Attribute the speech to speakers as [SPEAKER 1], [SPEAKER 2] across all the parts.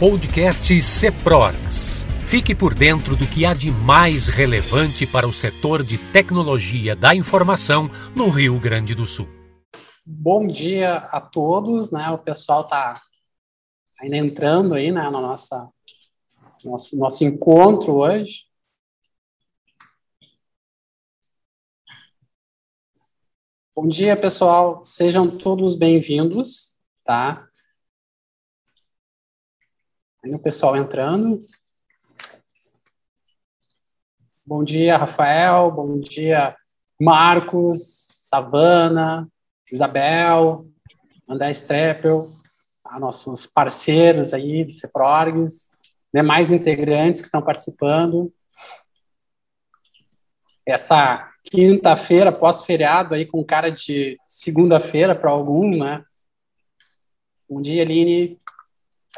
[SPEAKER 1] podcast CEPRORGS. Fique por dentro do que há de mais relevante para o setor de tecnologia da informação no Rio Grande do Sul.
[SPEAKER 2] Bom dia a todos, né? O pessoal está ainda entrando aí, né, no nossa, nosso, nosso encontro hoje. Bom dia, pessoal. Sejam todos bem-vindos, tá? Aí o pessoal entrando. Bom dia, Rafael. Bom dia, Marcos, Savana, Isabel, André Streppel, tá? nossos parceiros aí, CEPRORGS, demais integrantes que estão participando. Essa quinta-feira, pós-feriado, aí com cara de segunda-feira para alguns, né? Bom dia, Aline.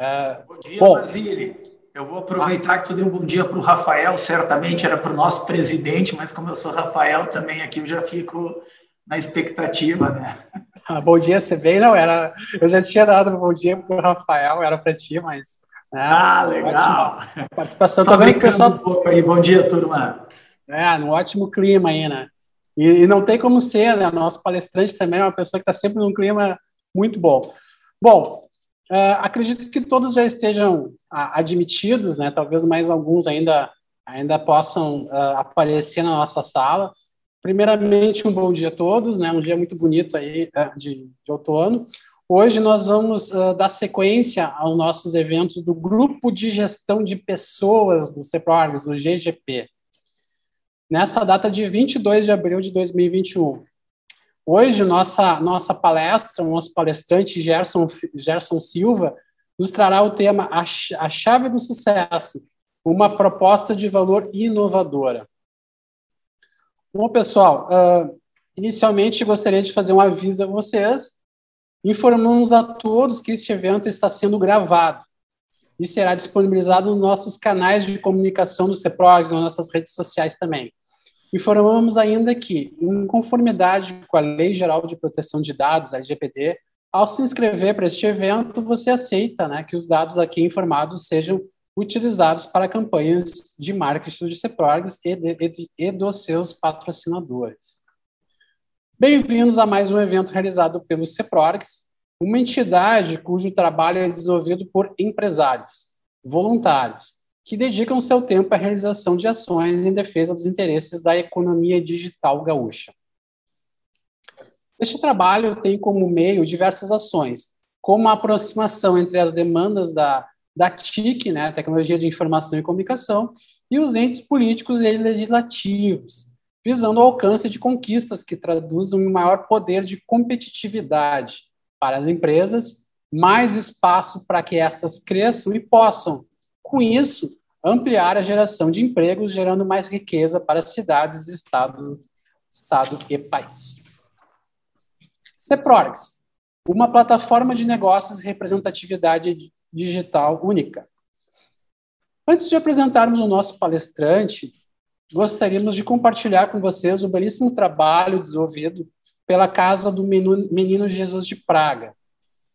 [SPEAKER 3] Uh, bom dia, bom, Basile. Eu vou aproveitar que tu deu um bom dia para o Rafael, certamente era para o nosso presidente, mas como eu sou Rafael, também aqui eu já fico na expectativa, né?
[SPEAKER 2] Ah, bom dia, você bem? Não, era, eu já tinha dado bom dia para o Rafael, era para ti, mas...
[SPEAKER 3] Né, ah, legal!
[SPEAKER 2] Ótima participação, tô vendo que o pessoal...
[SPEAKER 3] um pouco aí, bom dia, turma!
[SPEAKER 2] É, num ótimo clima aí, né? E, e não tem como ser, né? Nosso palestrante também é uma pessoa que está sempre num clima muito bom. Bom, uh, acredito que todos já estejam uh, admitidos, né? Talvez mais alguns ainda ainda possam uh, aparecer na nossa sala. Primeiramente, um bom dia a todos, né? Um dia muito bonito aí de, de outono. Hoje nós vamos dar sequência aos nossos eventos do Grupo de Gestão de Pessoas do CEPRORGS, o GGP nessa data de 22 de abril de 2021. Hoje, nossa, nossa palestra, o nosso palestrante Gerson, Gerson Silva, nos trará o tema A, a Chave do Sucesso, uma proposta de valor inovadora. Bom, pessoal, uh, inicialmente gostaria de fazer um aviso a vocês. Informamos a todos que este evento está sendo gravado e será disponibilizado nos nossos canais de comunicação do CEPROGS, nas nossas redes sociais também. Informamos ainda que, em conformidade com a Lei Geral de Proteção de Dados, a LGPD, ao se inscrever para este evento, você aceita né, que os dados aqui informados sejam utilizados para campanhas de marketing de CEPROGs e, de, e dos seus patrocinadores. Bem-vindos a mais um evento realizado pelo CEPROGs, uma entidade cujo trabalho é desenvolvido por empresários, voluntários, que dedicam seu tempo à realização de ações em defesa dos interesses da economia digital gaúcha. Este trabalho tem como meio diversas ações, como a aproximação entre as demandas da, da TIC, né, Tecnologia de Informação e Comunicação, e os entes políticos e legislativos, visando o alcance de conquistas que traduzam um maior poder de competitividade para as empresas, mais espaço para que essas cresçam e possam, com isso, ampliar a geração de empregos, gerando mais riqueza para cidades, estado, estado e país. CEPRORGS, uma plataforma de negócios e representatividade digital única. Antes de apresentarmos o nosso palestrante, gostaríamos de compartilhar com vocês o belíssimo trabalho desenvolvido pela Casa do Menino Jesus de Praga,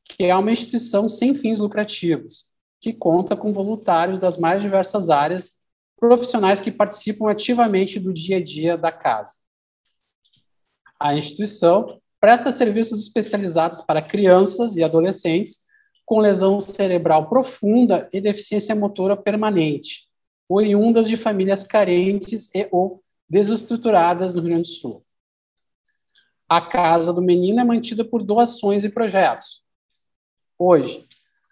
[SPEAKER 2] que é uma instituição sem fins lucrativos, que conta com voluntários das mais diversas áreas, profissionais que participam ativamente do dia a dia da casa. A instituição presta serviços especializados para crianças e adolescentes com lesão cerebral profunda e deficiência motora permanente, oriundas de famílias carentes e ou desestruturadas no Rio Grande do Sul. A Casa do Menino é mantida por doações e projetos. Hoje,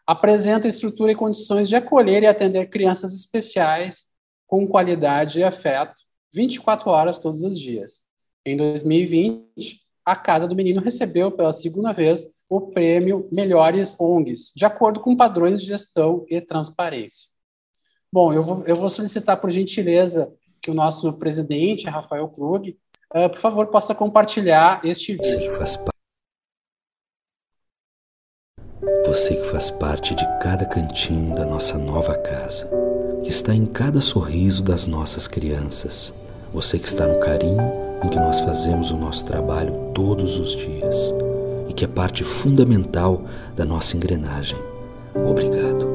[SPEAKER 2] apresenta estrutura e condições de acolher e atender crianças especiais com qualidade e afeto 24 horas todos os dias. Em 2020, a Casa do Menino recebeu pela segunda vez o prêmio Melhores ONGs, de acordo com padrões de gestão e transparência. Bom, eu vou, eu vou solicitar por gentileza que o nosso presidente, Rafael Krug, uh, por favor, possa compartilhar este vídeo.
[SPEAKER 4] Você que faz parte de cada cantinho da nossa nova casa, que está em cada sorriso das nossas crianças. Você que está no carinho em que nós fazemos o nosso trabalho todos os dias e que é parte fundamental da nossa engrenagem. Obrigado.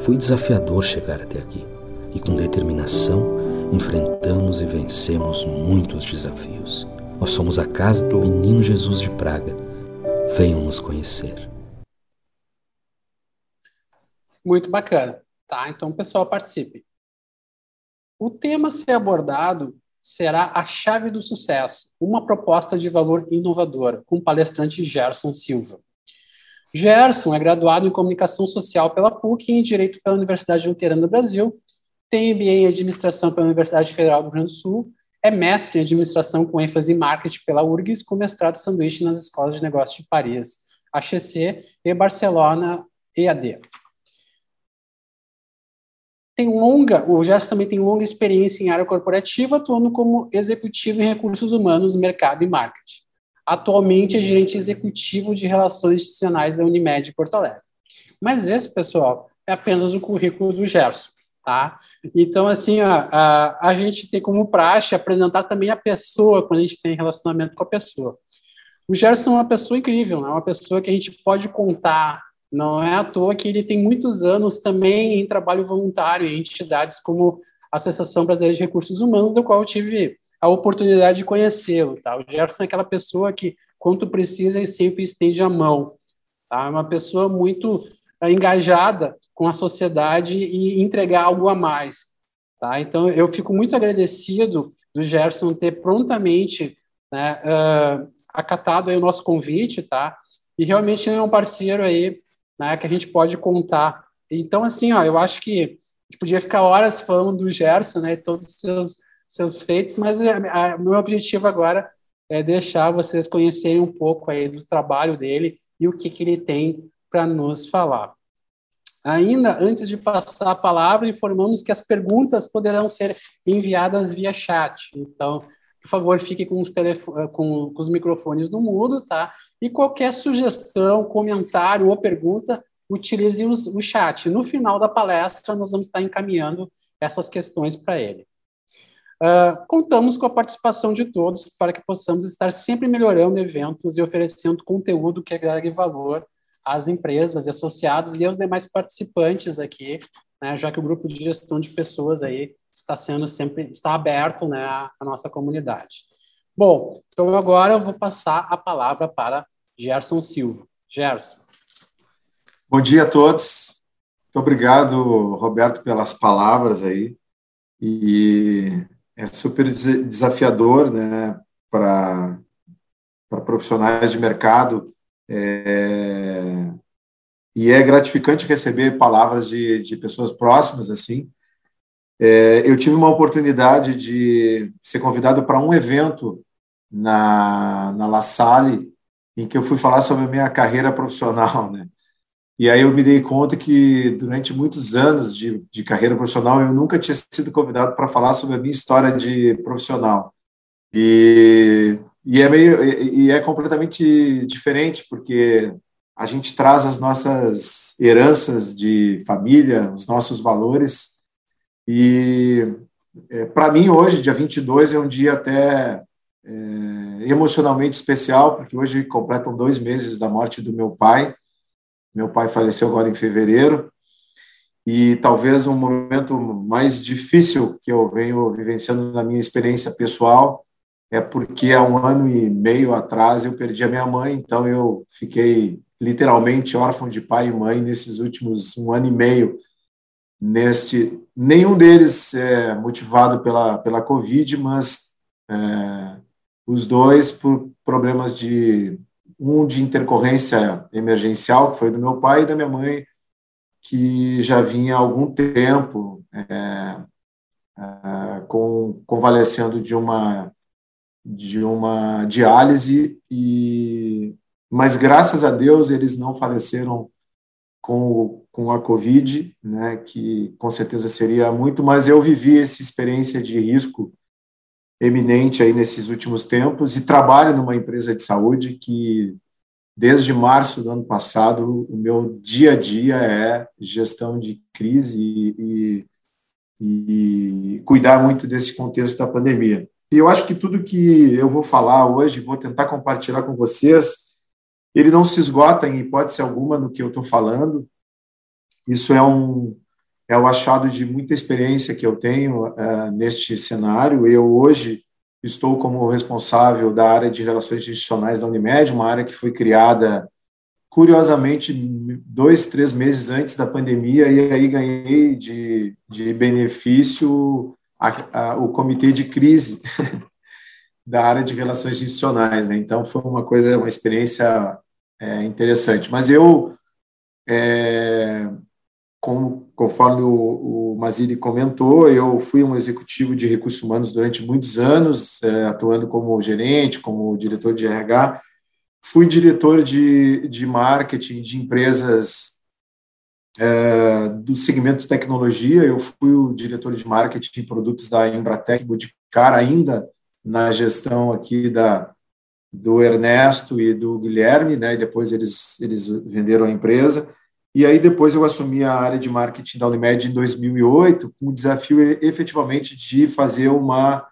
[SPEAKER 4] Foi desafiador chegar até aqui e, com determinação, enfrentamos e vencemos muitos desafios. Nós somos a casa do Menino Jesus de Praga. Venham nos conhecer.
[SPEAKER 2] Muito bacana. Tá? Então, pessoal, participe. O tema a ser abordado será a chave do sucesso, uma proposta de valor inovadora, com o palestrante Gerson Silva. Gerson é graduado em Comunicação Social pela PUC e em Direito pela Universidade Luterana do Brasil, tem MBA em Administração pela Universidade Federal do Rio Grande do Sul, é mestre em Administração com ênfase em Marketing pela URGS, com mestrado sanduíche nas Escolas de Negócios de Paris, HEC e Barcelona EAD tem longa, o Gerson também tem longa experiência em área corporativa, atuando como executivo em recursos humanos, mercado e marketing. Atualmente é gerente executivo de relações institucionais da Unimed Porto Alegre. Mas esse, pessoal, é apenas o currículo do Gerson, tá? Então, assim, a, a gente tem como praxe apresentar também a pessoa quando a gente tem relacionamento com a pessoa. O Gerson é uma pessoa incrível, é né? uma pessoa que a gente pode contar, não é à toa que ele tem muitos anos também em trabalho voluntário em entidades como a Associação Brasileira de Recursos Humanos, do qual eu tive a oportunidade de conhecê-lo. Tá? O Gerson é aquela pessoa que, quando precisa, ele sempre estende a mão. Tá? É uma pessoa muito é, engajada com a sociedade e entregar algo a mais. Tá? Então, eu fico muito agradecido do Gerson ter prontamente né, uh, acatado o nosso convite, tá? E realmente é um parceiro aí né, que a gente pode contar. Então, assim, ó, eu acho que a gente podia ficar horas falando do Gerson, né, todos os seus, seus feitos, mas o meu objetivo agora é deixar vocês conhecerem um pouco aí do trabalho dele e o que, que ele tem para nos falar. Ainda antes de passar a palavra, informamos que as perguntas poderão ser enviadas via chat. Então, por favor, fique com os, com, com os microfones no mudo, tá? E qualquer sugestão, comentário ou pergunta, utilize o chat. No final da palestra, nós vamos estar encaminhando essas questões para ele. Uh, contamos com a participação de todos para que possamos estar sempre melhorando eventos e oferecendo conteúdo que agregue valor às empresas, associados e aos demais participantes aqui, né, já que o grupo de gestão de pessoas aí está sendo sempre está aberto né, à nossa comunidade. Bom, então agora eu vou passar a palavra para Gerson Silva. Gerson.
[SPEAKER 5] Bom dia a todos. Muito obrigado, Roberto, pelas palavras aí. E é super desafiador, né, para profissionais de mercado. É, e é gratificante receber palavras de, de pessoas próximas, assim. É, eu tive uma oportunidade de ser convidado para um evento na, na La Salle, em que eu fui falar sobre a minha carreira profissional, né? E aí eu me dei conta que durante muitos anos de, de carreira profissional eu nunca tinha sido convidado para falar sobre a minha história de profissional. E, e é meio e é completamente diferente porque a gente traz as nossas heranças de família, os nossos valores. E é, para mim hoje, dia 22 é um dia até é, emocionalmente especial, porque hoje completam dois meses da morte do meu pai. Meu pai faleceu agora em fevereiro. E talvez um momento mais difícil que eu venho vivenciando na minha experiência pessoal é porque há um ano e meio atrás eu perdi a minha mãe, então eu fiquei literalmente órfão de pai e mãe nesses últimos um ano e meio. Neste, nenhum deles é motivado pela, pela Covid, mas é, os dois por problemas de um de intercorrência emergencial, que foi do meu pai e da minha mãe, que já vinha há algum tempo é, é, com, convalescendo de uma de uma diálise e mas graças a Deus eles não faleceram com, com a Covid, né, que com certeza seria muito, mas eu vivi essa experiência de risco eminente aí nesses últimos tempos e trabalho numa empresa de saúde que desde março do ano passado o meu dia a dia é gestão de crise e, e, e cuidar muito desse contexto da pandemia. E eu acho que tudo que eu vou falar hoje, vou tentar compartilhar com vocês, ele não se esgota em hipótese alguma no que eu estou falando. Isso é um, é o achado de muita experiência que eu tenho uh, neste cenário. Eu hoje estou como responsável da área de relações institucionais da Unimed, uma área que foi criada curiosamente dois, três meses antes da pandemia e aí ganhei de, de benefício a, a, o comitê de crise da área de relações institucionais, né? Então foi uma coisa, uma experiência é, interessante. Mas eu é, como, conforme o, o Mazili comentou, eu fui um executivo de recursos humanos durante muitos anos, é, atuando como gerente, como diretor de RH. Fui diretor de, de marketing de empresas é, do segmento de tecnologia. Eu fui o diretor de marketing de produtos da Embratec Bodicar, ainda na gestão aqui da, do Ernesto e do Guilherme, né? Depois eles, eles venderam a empresa. E aí depois eu assumi a área de marketing da Unimed em 2008, com o desafio efetivamente de fazer uma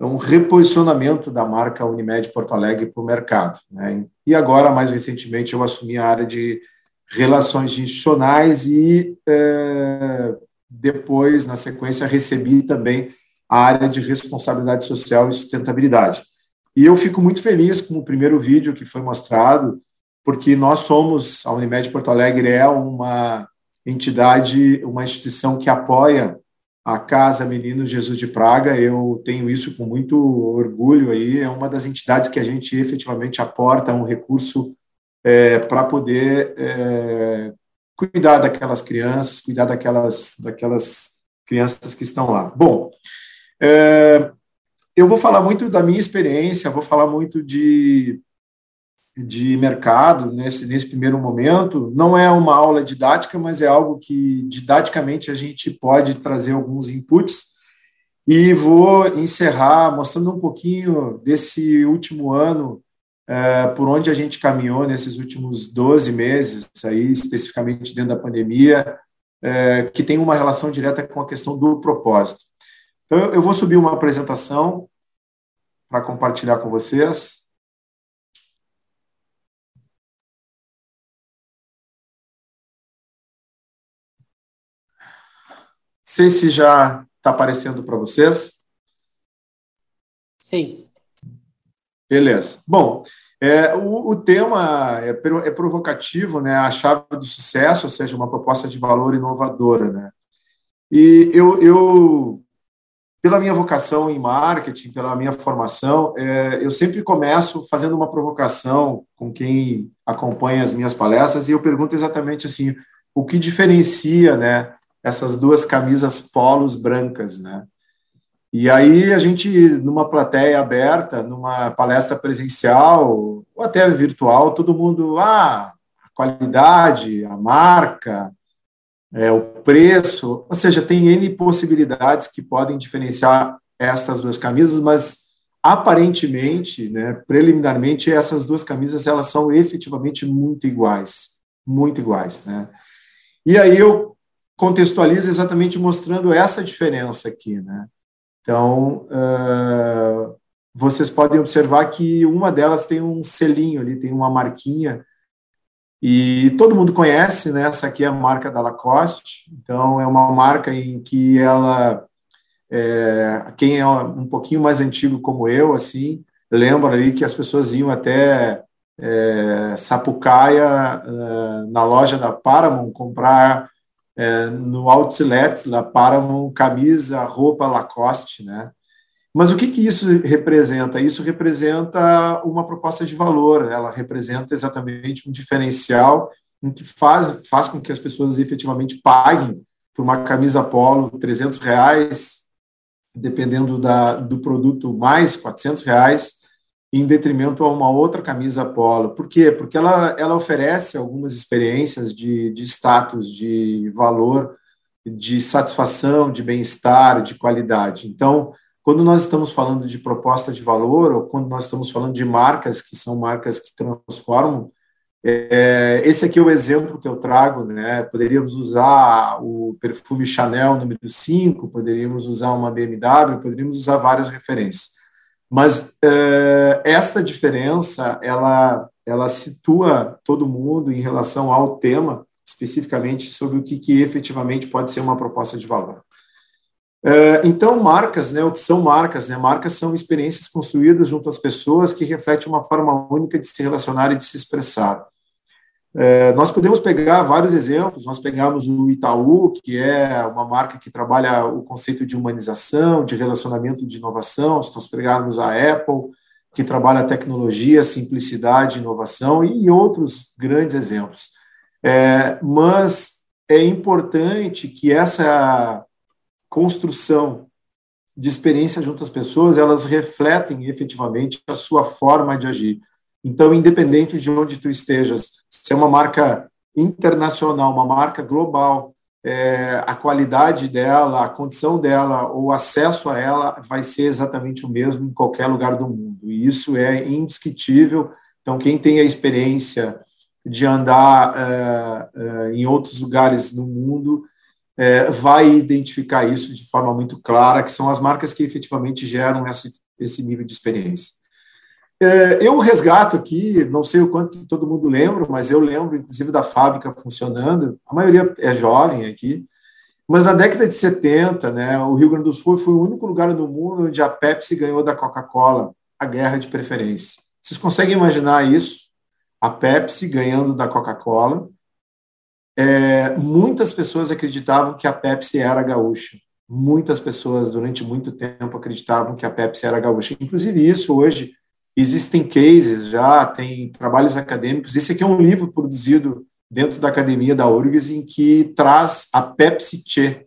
[SPEAKER 5] um reposicionamento da marca Unimed Porto Alegre para o mercado. Né? E agora, mais recentemente, eu assumi a área de relações institucionais e é, depois, na sequência, recebi também a área de responsabilidade social e sustentabilidade. E eu fico muito feliz com o primeiro vídeo que foi mostrado, porque nós somos, a Unimed Porto Alegre é uma entidade, uma instituição que apoia a Casa Menino Jesus de Praga. Eu tenho isso com muito orgulho aí. É uma das entidades que a gente efetivamente aporta um recurso é, para poder é, cuidar daquelas crianças, cuidar daquelas, daquelas crianças que estão lá. Bom, é, eu vou falar muito da minha experiência, vou falar muito de de mercado nesse, nesse primeiro momento. Não é uma aula didática, mas é algo que didaticamente a gente pode trazer alguns inputs. E vou encerrar mostrando um pouquinho desse último ano, é, por onde a gente caminhou nesses últimos 12 meses, aí, especificamente dentro da pandemia, é, que tem uma relação direta com a questão do propósito. Então, eu vou subir uma apresentação para compartilhar com vocês. Sei se já está aparecendo para vocês.
[SPEAKER 2] Sim.
[SPEAKER 5] Beleza. Bom, é, o, o, tema é, é, provocativo, né? A chave do sucesso, ou seja, uma proposta de valor inovadora, né? E eu, eu pela minha vocação em marketing, pela minha formação, é, eu sempre começo fazendo uma provocação com quem acompanha as minhas palestras e eu pergunto exatamente assim, o que diferencia, né, essas duas camisas polos brancas, né? E aí a gente, numa plateia aberta, numa palestra presencial ou até virtual, todo mundo, ah, a qualidade, a marca, é, o preço, ou seja, tem N possibilidades que podem diferenciar estas duas camisas, mas aparentemente, né, preliminarmente, essas duas camisas elas são efetivamente muito iguais, muito iguais, né? E aí eu contextualiza exatamente mostrando essa diferença aqui, né? Então, uh, vocês podem observar que uma delas tem um selinho ali, tem uma marquinha, e todo mundo conhece, né? Essa aqui é a marca da Lacoste, então é uma marca em que ela, é, quem é um pouquinho mais antigo como eu, assim, lembra ali que as pessoas iam até é, Sapucaia, uh, na loja da Paramount, comprar é, no outlet lá para uma camisa, roupa Lacoste, né? Mas o que, que isso representa? Isso representa uma proposta de valor, ela representa exatamente um diferencial em que faz, faz com que as pessoas efetivamente paguem por uma camisa polo 300 reais, dependendo da, do produto, mais 400 reais, em detrimento a uma outra camisa polo. Por quê? Porque ela, ela oferece algumas experiências de, de status, de valor, de satisfação, de bem-estar, de qualidade. Então, quando nós estamos falando de proposta de valor, ou quando nós estamos falando de marcas que são marcas que transformam, é, esse aqui é o exemplo que eu trago, né? Poderíamos usar o perfume Chanel número 5, poderíamos usar uma BMW, poderíamos usar várias referências. Mas uh, esta diferença, ela, ela situa todo mundo em relação ao tema, especificamente sobre o que, que efetivamente pode ser uma proposta de valor. Uh, então, marcas, né, o que são marcas? Né? Marcas são experiências construídas junto às pessoas que refletem uma forma única de se relacionar e de se expressar. Uh, nós podemos pegar vários exemplos, nós pegamos o Itaú, que é uma marca que trabalha o conceito de humanização, de relacionamento de inovação, se nós pegarmos a Apple, que trabalha tecnologia, simplicidade, inovação, e outros grandes exemplos. É, mas é importante que essa construção de experiência junto às pessoas, elas refletem efetivamente a sua forma de agir. Então, independente de onde tu estejas, se é uma marca internacional, uma marca global, é, a qualidade dela, a condição dela, o acesso a ela vai ser exatamente o mesmo em qualquer lugar do mundo. E isso é indiscutível. Então, quem tem a experiência de andar é, é, em outros lugares no mundo é, vai identificar isso de forma muito clara, que são as marcas que efetivamente geram esse, esse nível de experiência. É, eu resgato aqui, não sei o quanto todo mundo lembra, mas eu lembro, inclusive, da fábrica funcionando. A maioria é jovem aqui, mas na década de 70, né, o Rio Grande do Sul foi o único lugar no mundo onde a Pepsi ganhou da Coca-Cola a guerra de preferência. Vocês conseguem imaginar isso? A Pepsi ganhando da Coca-Cola é, muitas pessoas acreditavam que a Pepsi era gaúcha. Muitas pessoas, durante muito tempo, acreditavam que a Pepsi era gaúcha. Inclusive, isso hoje, existem cases já, tem trabalhos acadêmicos. Esse aqui é um livro produzido dentro da academia da URGS em que traz a Pepsi Che.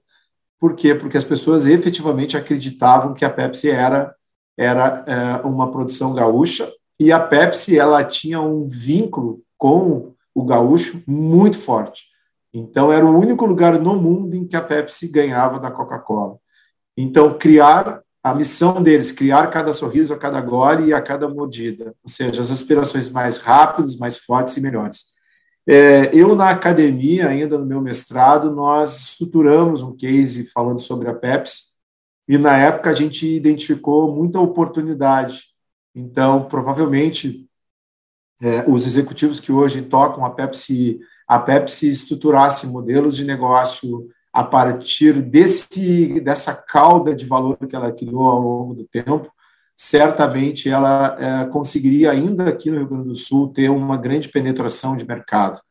[SPEAKER 5] Por quê? Porque as pessoas efetivamente acreditavam que a Pepsi era, era é, uma produção gaúcha e a Pepsi ela tinha um vínculo com o gaúcho muito forte. Então, era o único lugar no mundo em que a Pepsi ganhava da Coca-Cola. Então, criar a missão deles, criar cada sorriso a cada gole e a cada mordida, ou seja, as aspirações mais rápidas, mais fortes e melhores. É, eu, na academia, ainda no meu mestrado, nós estruturamos um case falando sobre a Pepsi, e na época a gente identificou muita oportunidade. Então, provavelmente, é, os executivos que hoje tocam a Pepsi a Pepsi estruturasse modelos de negócio a partir desse, dessa cauda de valor que ela criou ao longo do tempo, certamente ela é, conseguiria, ainda aqui no Rio Grande do Sul, ter uma grande penetração de mercado.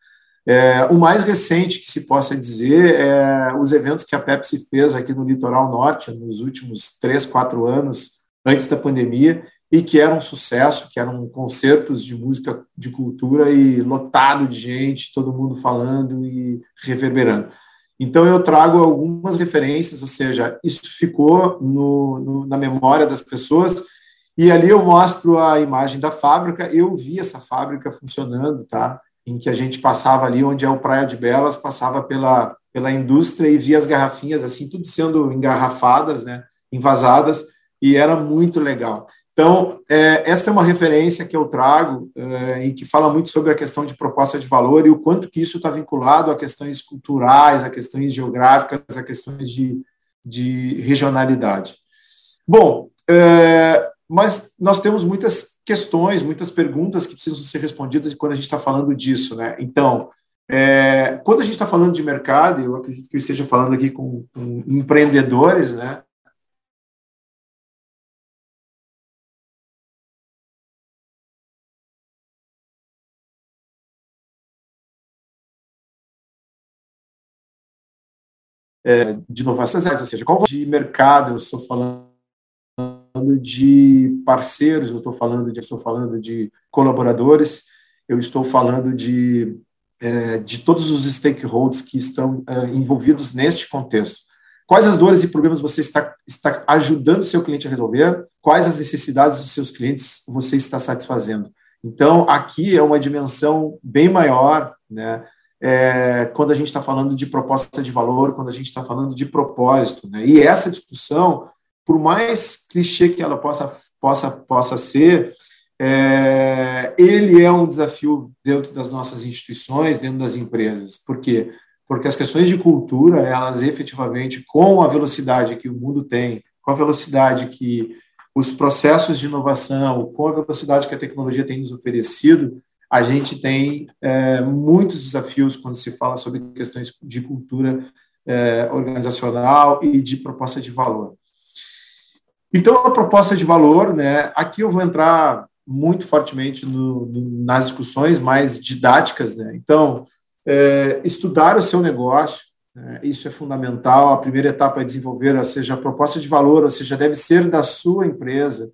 [SPEAKER 5] É, o mais recente que se possa dizer é os eventos que a Pepsi fez aqui no Litoral Norte, nos últimos três, quatro anos, antes da pandemia, e que era um sucesso, que eram concertos de música de cultura e lotado de gente, todo mundo falando e reverberando. Então eu trago algumas referências, ou seja, isso ficou no, no, na memória das pessoas e ali eu mostro a imagem da fábrica. Eu vi essa fábrica funcionando, tá? Em que a gente passava ali onde é o Praia de Belas, passava pela pela indústria e via as garrafinhas assim tudo sendo engarrafadas, né? Envasadas e era muito legal. Então, é, essa é uma referência que eu trago é, e que fala muito sobre a questão de proposta de valor e o quanto que isso está vinculado a questões culturais, a questões geográficas, a questões de, de regionalidade. Bom, é, mas nós temos muitas questões, muitas perguntas que precisam ser respondidas quando a gente está falando disso, né? Então, é, quando a gente está falando de mercado, eu acredito que eu esteja falando aqui com, com empreendedores, né? É, de inovações, ou seja, qual de mercado eu estou falando de parceiros, eu estou falando de, estou falando de colaboradores, eu estou falando de, é, de todos os stakeholders que estão é, envolvidos neste contexto. Quais as dores e problemas você está, está ajudando o seu cliente a resolver? Quais as necessidades dos seus clientes você está satisfazendo? Então, aqui é uma dimensão bem maior, né? É, quando a gente está falando de proposta de valor, quando a gente está falando de propósito. Né? E essa discussão, por mais clichê que ela possa, possa, possa ser, é, ele é um desafio dentro das nossas instituições, dentro das empresas. Por quê? Porque as questões de cultura, elas efetivamente, com a velocidade que o mundo tem, com a velocidade que os processos de inovação, com a velocidade que a tecnologia tem nos oferecido, a gente tem é, muitos desafios quando se fala sobre questões de cultura é, organizacional e de proposta de valor. Então, a proposta de valor, né, aqui eu vou entrar muito fortemente no, no, nas discussões mais didáticas. Né? Então, é, estudar o seu negócio, né, isso é fundamental. A primeira etapa é desenvolver, ou seja, a proposta de valor, ou seja, deve ser da sua empresa.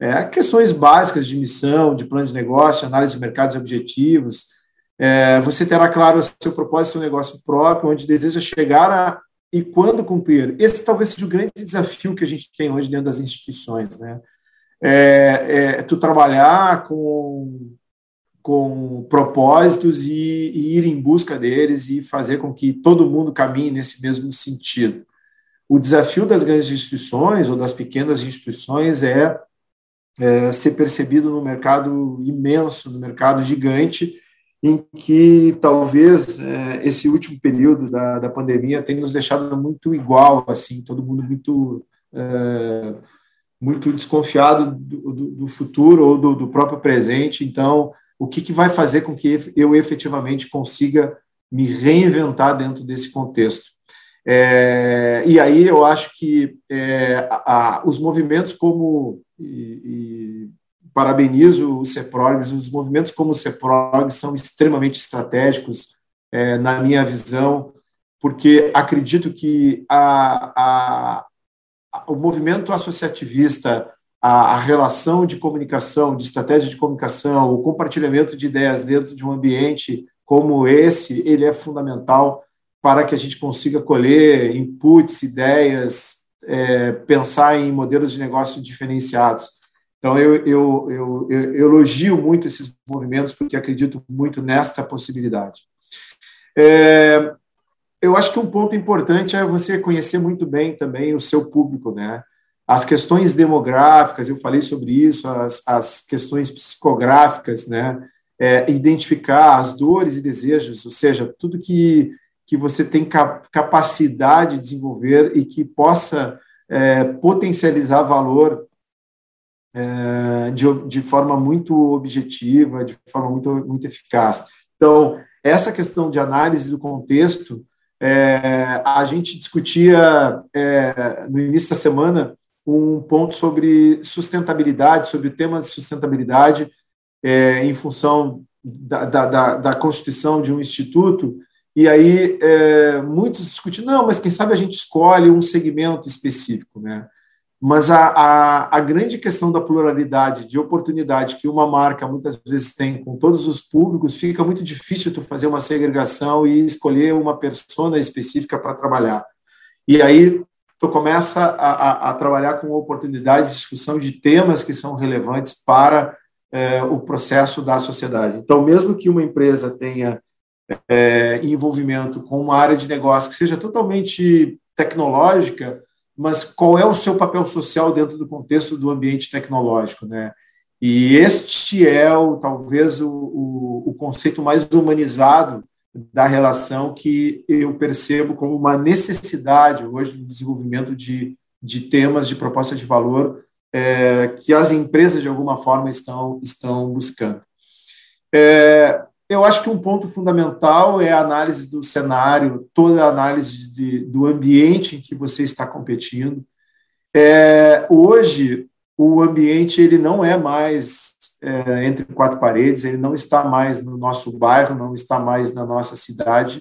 [SPEAKER 5] É, questões básicas de missão, de plano de negócio, análise de mercados e objetivos. É, você terá claro o seu propósito, seu negócio próprio, onde deseja chegar a, e quando cumprir. Esse talvez seja o grande desafio que a gente tem hoje dentro das instituições, né? É, é tu trabalhar com, com propósitos e, e, ir em busca deles e fazer com que todo mundo caminhe nesse mesmo sentido. O desafio das grandes instituições ou das pequenas instituições é, é ser percebido no mercado imenso, no mercado gigante, em que talvez é, esse último período da, da pandemia tenha nos deixado muito igual, assim, todo mundo muito é, muito desconfiado do, do, do futuro ou do, do, próprio presente. Então, o que, que vai fazer com que eu efetivamente consiga me reinventar dentro desse contexto? É, e aí eu acho que é, a, a, os movimentos como e, parabenizo o CEPROGS, os movimentos como o CEPROGS são extremamente estratégicos, é, na minha visão, porque acredito que a, a, o movimento associativista, a, relação de comunicação, de estratégia de comunicação, o compartilhamento de ideias dentro de um ambiente como esse, ele é fundamental para que a gente consiga colher inputs, ideias, é, pensar em modelos de negócio diferenciados. Então, eu, eu, eu, eu, elogio muito esses movimentos, porque acredito muito nesta possibilidade. É, eu acho que um ponto importante é você conhecer muito bem também o seu público, né? As questões demográficas, eu falei sobre isso, as, as questões psicográficas, né? É, identificar as dores e desejos, ou seja, tudo que, que você tem capacidade de desenvolver e que possa é, potencializar valor é, de, de forma muito objetiva, de forma muito, muito eficaz. Então, essa questão de análise do contexto, é, a gente discutia é, no início da semana um ponto sobre sustentabilidade, sobre o tema de sustentabilidade, é, em função da, da, da, Constituição de um instituto, e aí é, muitos discutindo, não, mas quem sabe a gente escolhe um segmento específico, né? Mas a, a, a, grande questão da pluralidade de oportunidade que uma marca muitas vezes tem com todos os públicos, fica muito difícil tu fazer uma segregação e escolher uma persona específica para trabalhar. E aí tu começa a, a, a, trabalhar com oportunidade de discussão de temas que são relevantes para é, o processo da sociedade. Então, mesmo que uma empresa tenha é, envolvimento com uma área de negócio que seja totalmente tecnológica, mas qual é o seu papel social dentro do contexto do ambiente tecnológico, né? E este é o, talvez o, o, o conceito mais humanizado da relação que eu percebo como uma necessidade hoje no desenvolvimento de, de temas de proposta de valor é, que as empresas de alguma forma estão estão buscando. É, eu acho que um ponto fundamental é a análise do cenário, toda a análise de, do ambiente em que você está competindo. É, hoje, o ambiente ele não é mais é, entre quatro paredes, ele não está mais no nosso bairro, não está mais na nossa cidade,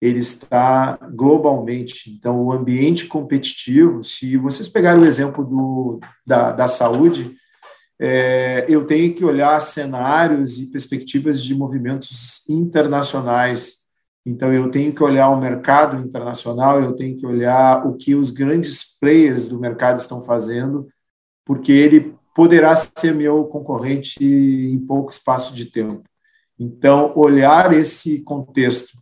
[SPEAKER 5] ele está globalmente. Então, o ambiente competitivo, se vocês pegarem o exemplo do, da, da saúde, é, eu tenho que olhar cenários e perspectivas de movimentos internacionais. Então, eu tenho que olhar o mercado internacional, eu tenho que olhar o que os grandes players do mercado estão fazendo, porque ele poderá ser meu concorrente em pouco espaço de tempo. Então, olhar esse contexto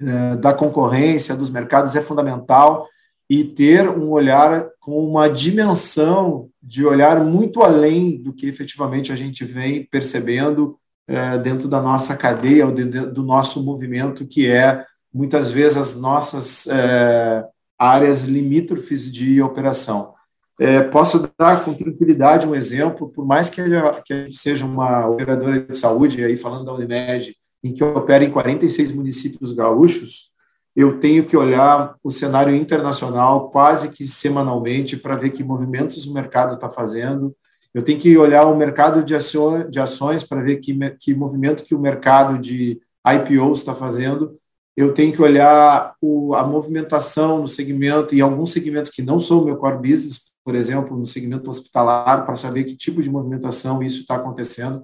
[SPEAKER 5] é, da concorrência, dos mercados, é fundamental e ter um olhar com uma dimensão de olhar muito além do que efetivamente a gente vem percebendo é, dentro da nossa cadeia, ou do nosso movimento, que é muitas vezes as nossas é, áreas limítrofes de operação. É, posso dar com tranquilidade um exemplo, por mais que, que a gente seja uma operadora de saúde, aí falando da Unimed, em que opera em 46 municípios gaúchos, eu tenho que olhar o cenário internacional quase que semanalmente para ver que movimentos o mercado está fazendo. Eu tenho que olhar o mercado de, ações, de ações para ver que, que movimento que o mercado de IPOs está fazendo eu tenho que olhar o, a movimentação no segmento, e alguns segmentos que não são o meu core business, por exemplo, no segmento hospitalar, para saber que tipo de movimentação isso está acontecendo.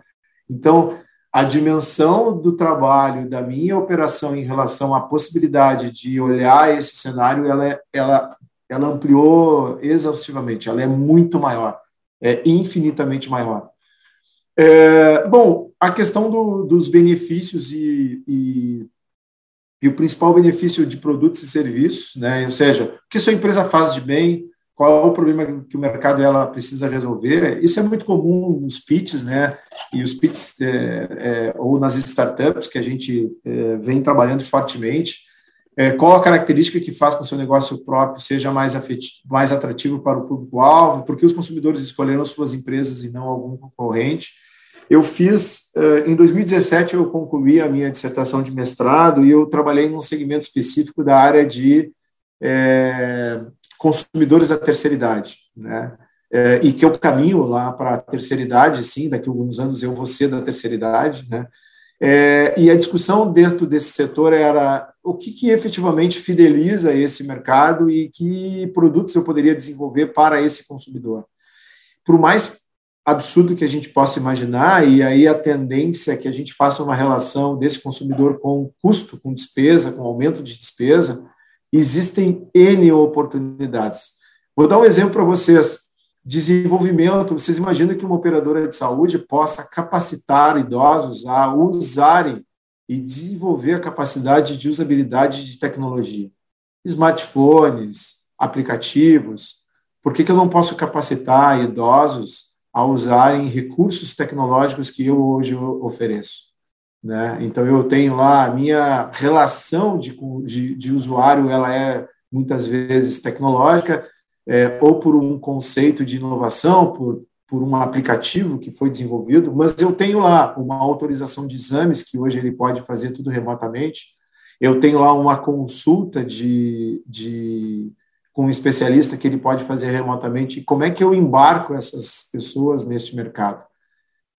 [SPEAKER 5] Então, a dimensão do trabalho da minha operação em relação à possibilidade de olhar esse cenário, ela, é, ela, ela ampliou exaustivamente, ela é muito maior, é infinitamente maior. É, bom, a questão do, dos benefícios e, e e o principal benefício de produtos e serviços, né? Ou seja, o que sua empresa faz de bem, qual é o problema que o mercado ela precisa resolver. Isso é muito comum nos pitches, né? E os pitches, é, é, ou nas startups que a gente é, vem trabalhando fortemente. É, qual a característica que faz com que o seu negócio próprio seja mais, afetivo, mais atrativo para o público-alvo? Por que os consumidores escolheram suas empresas e não algum concorrente? Eu fiz, em 2017, eu concluí a minha dissertação de mestrado e eu trabalhei num segmento específico da área de é, consumidores da terceira idade, né? É, e que eu caminho lá para a terceira idade, sim, daqui a alguns anos eu vou ser da terceira idade, né? É, e a discussão dentro desse setor era o que, que efetivamente fideliza esse mercado e que produtos eu poderia desenvolver para esse consumidor. Por mais absurdo que a gente possa imaginar, e aí a tendência é que a gente faça uma relação desse consumidor com custo, com despesa, com aumento de despesa, existem N oportunidades. Vou dar um exemplo para vocês. Desenvolvimento, vocês imaginam que uma operadora de saúde possa capacitar idosos a usarem e desenvolver a capacidade de usabilidade de tecnologia? Smartphones, aplicativos. Por que, que eu não posso capacitar idosos a usarem recursos tecnológicos que eu hoje ofereço. Né? Então, eu tenho lá a minha relação de, de, de usuário, ela é muitas vezes tecnológica, é, ou por um conceito de inovação, por, por um aplicativo que foi desenvolvido, mas eu tenho lá uma autorização de exames, que hoje ele pode fazer tudo remotamente, eu tenho lá uma consulta de, de com um especialista que ele pode fazer remotamente. Como é que eu embarco essas pessoas neste mercado?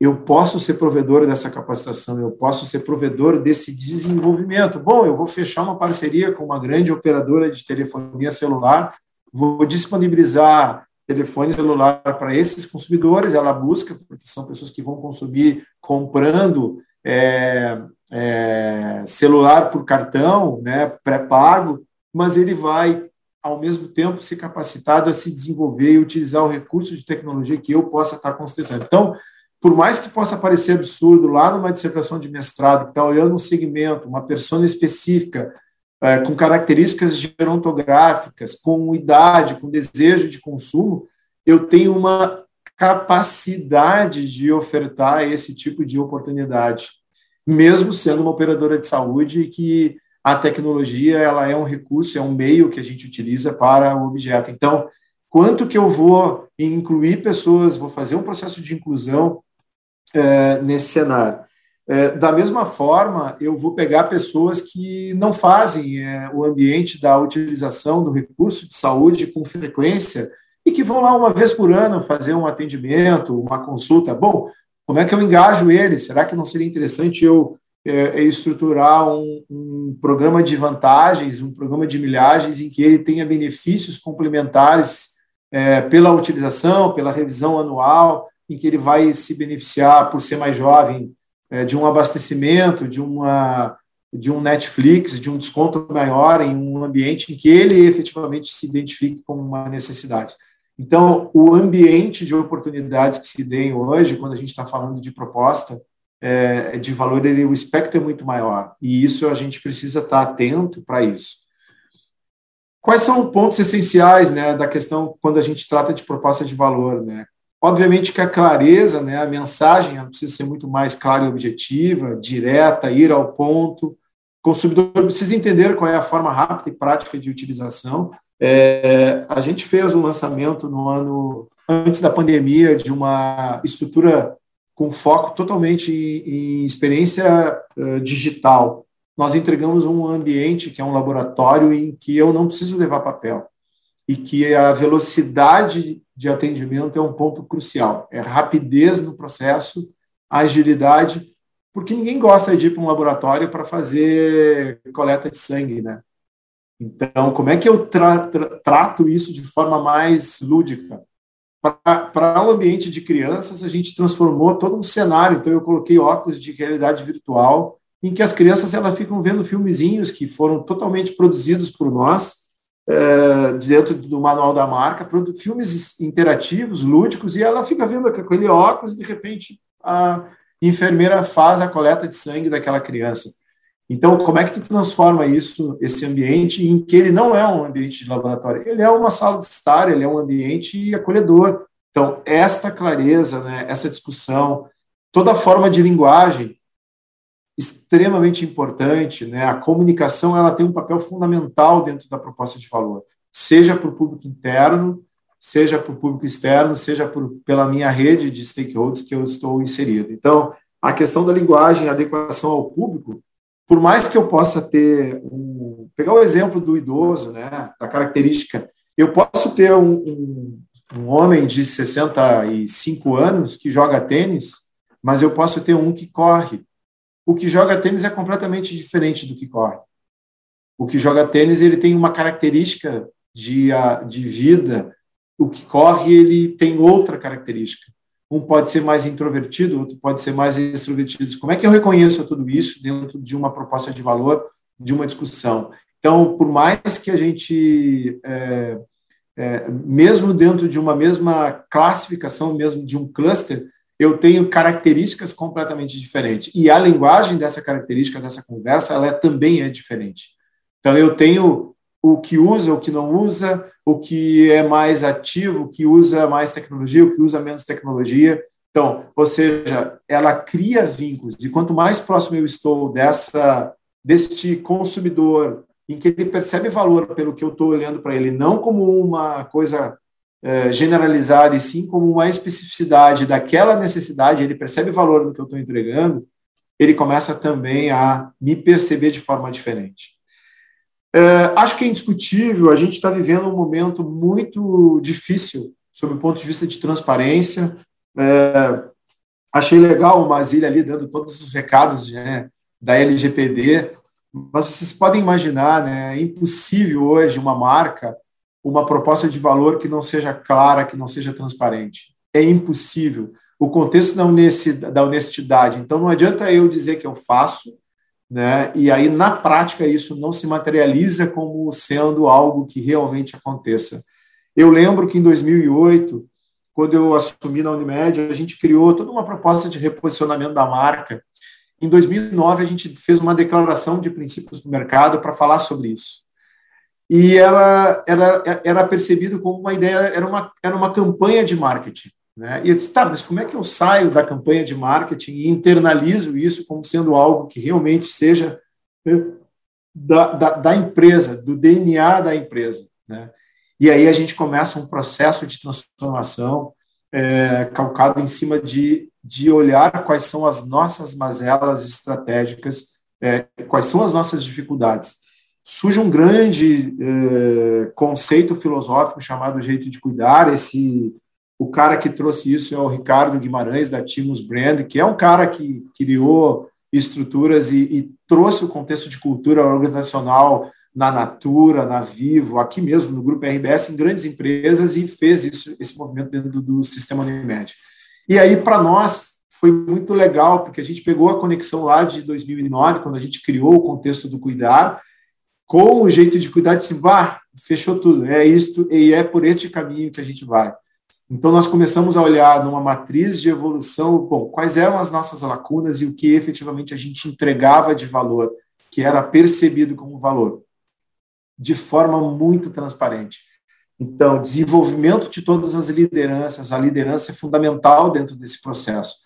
[SPEAKER 5] Eu posso ser provedor dessa capacitação, eu posso ser provedor desse desenvolvimento. Bom, eu vou fechar uma parceria com uma grande operadora de telefonia celular, vou disponibilizar telefone celular para esses consumidores, ela busca, porque são pessoas que vão consumir comprando é, é, celular por cartão, né, pré-pago, mas ele vai ao mesmo tempo, ser capacitado a se desenvolver e utilizar o recurso de tecnologia que eu possa estar construindo. Então, por mais que possa parecer absurdo, lá numa dissertação de mestrado, que está olhando um segmento, uma persona específica, é, com características gerontográficas, com idade, com desejo de consumo, eu tenho uma capacidade de ofertar esse tipo de oportunidade, mesmo sendo uma operadora de saúde que a tecnologia ela é um recurso, é um meio que a gente utiliza para o objeto. Então, quanto que eu vou incluir pessoas, vou fazer um processo de inclusão é, nesse cenário? É, da mesma forma, eu vou pegar pessoas que não fazem é, o ambiente da utilização do recurso de saúde com frequência e que vão lá uma vez por ano fazer um atendimento, uma consulta. Bom, como é que eu engajo ele? Será que não seria interessante eu é, estruturar um, um, programa de vantagens, um programa de milhagens em que ele tenha benefícios complementares é, pela utilização, pela revisão anual, em que ele vai se beneficiar por ser mais jovem é, de um abastecimento, de uma de um Netflix, de um desconto maior em um ambiente em que ele efetivamente se identifique como uma necessidade. Então, o ambiente de oportunidades que se deem hoje, quando a gente está falando de proposta, é, de valor, ele, o espectro é muito maior. E isso a gente precisa estar atento para isso. Quais são os pontos essenciais né, da questão quando a gente trata de proposta de valor? Né? Obviamente que a clareza, né, a mensagem precisa ser muito mais clara e objetiva, direta, ir ao ponto. consumidor precisa entender qual é a forma rápida e prática de utilização. É, a gente fez um lançamento no ano antes da pandemia de uma estrutura com foco totalmente em, em experiência uh, digital. Nós entregamos um ambiente que é um laboratório em que eu não preciso levar papel e que a velocidade de atendimento é um ponto crucial. É rapidez no processo, agilidade porque ninguém gosta de ir para um laboratório para fazer coleta de sangue, né? Então, como é que eu tra tra trato isso de forma mais lúdica? Para o ambiente de crianças, a gente transformou todo um cenário. Então, eu coloquei óculos de realidade virtual, em que as crianças elas ficam vendo filmezinhos que foram totalmente produzidos por nós, é, dentro do manual da marca, filmes interativos, lúdicos, e ela fica vendo aquele óculos e, de repente, a, enfermeira faz a coleta de sangue daquela criança. Então, como é que tu transforma isso, esse ambiente, em que ele não é um ambiente de laboratório, ele é uma sala de estar, ele é um ambiente acolhedor. Então, esta clareza, né, essa discussão, toda forma de linguagem extremamente importante, né? A comunicação ela tem um papel fundamental dentro da proposta de valor, seja para o público interno, seja para o público externo, seja por, pela minha rede de stakeholders que eu estou inserido. Então, a questão da linguagem, adequação ao público, por mais que eu possa ter um, pegar o exemplo do idoso, né, da característica, eu posso ter um, um, um homem de 65 anos que joga tênis, mas eu posso ter um que corre. O que joga tênis é completamente diferente do que corre. O que joga tênis ele tem uma característica de, de vida o que corre ele tem outra característica. Um pode ser mais introvertido, outro pode ser mais extrovertido. Como é que eu reconheço tudo isso dentro de uma proposta de valor, de uma discussão? Então, por mais que a gente, é, é, mesmo dentro de uma mesma classificação, mesmo de um cluster, eu tenho características completamente diferentes. E a linguagem dessa característica, dessa conversa, ela é, também é diferente. Então, eu tenho o que usa, o que não usa, o que é mais ativo, o que usa mais tecnologia, o que usa menos tecnologia. Então, ou seja, ela cria vínculos. E quanto mais próximo eu estou dessa deste consumidor, em que ele percebe valor pelo que eu estou olhando para ele, não como uma coisa é, generalizada, e sim como uma especificidade daquela necessidade, ele percebe valor no que eu estou entregando, ele começa também a me perceber de forma diferente. É, acho que é indiscutível, a gente está vivendo um momento muito difícil sob o ponto de vista de transparência. É, achei legal o Mazilha ali dando todos os recados né, da LGPD, mas vocês podem imaginar, né, é impossível hoje uma marca, uma proposta de valor que não seja clara, que não seja transparente. É impossível. O contexto da honestidade. Então, não adianta eu dizer que eu faço, né? E aí, na prática, isso não se materializa como sendo algo que realmente aconteça. Eu lembro que em 2008, quando eu assumi na Unimed, a gente criou toda uma proposta de reposicionamento da marca. Em 2009, a gente fez uma declaração de princípios do mercado para falar sobre isso. E ela era, era percebido como uma ideia, era uma, era uma campanha de marketing. Né? E eu disse, tá, mas como é que eu saio da campanha de marketing e internalizo isso como sendo algo que realmente seja né, da, da, da empresa, do DNA da empresa? Né? E aí a gente começa um processo de transformação é, calcado em cima de, de olhar quais são as nossas mazelas estratégicas, é, quais são as nossas dificuldades. Surge um grande é, conceito filosófico chamado jeito de cuidar, esse o cara que trouxe isso é o Ricardo Guimarães, da Timus Brand, que é um cara que criou estruturas e, e trouxe o contexto de cultura organizacional na Natura, na Vivo, aqui mesmo no Grupo RBS, em grandes empresas, e fez isso, esse movimento dentro do, do sistema Unimed. E aí, para nós, foi muito legal, porque a gente pegou a conexão lá de 2009, quando a gente criou o contexto do cuidar, com o jeito de cuidar, de assim, bah, fechou tudo, é isto, e é por este caminho que a gente vai. Então, nós começamos a olhar numa matriz de evolução, bom, quais eram as nossas lacunas e o que efetivamente a gente entregava de valor, que era percebido como valor, de forma muito transparente. Então, desenvolvimento de todas as lideranças, a liderança é fundamental dentro desse processo.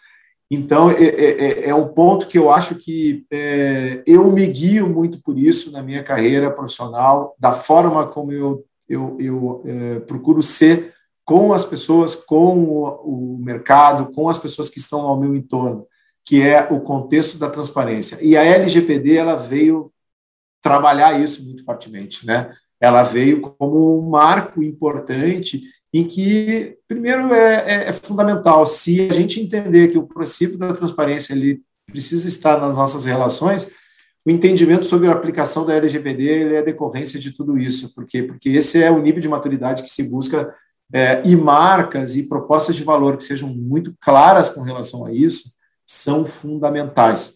[SPEAKER 5] Então, é, é, é, é um ponto que eu acho que é, eu me guio muito por isso na minha carreira profissional, da forma como eu, eu, eu é, procuro ser com as pessoas, com o, o mercado, com as pessoas que estão ao meu entorno, que é o contexto da transparência. E a LGPD ela veio trabalhar isso muito fortemente, né? Ela veio como um marco importante em que, primeiro, é, é, é, fundamental, se a gente entender que o princípio da transparência ele precisa estar nas nossas relações, o entendimento sobre a aplicação da LGPD é decorrência de tudo isso, porque porque esse é o nível de maturidade que se busca é, e marcas e propostas de valor que sejam muito claras com relação a isso são fundamentais.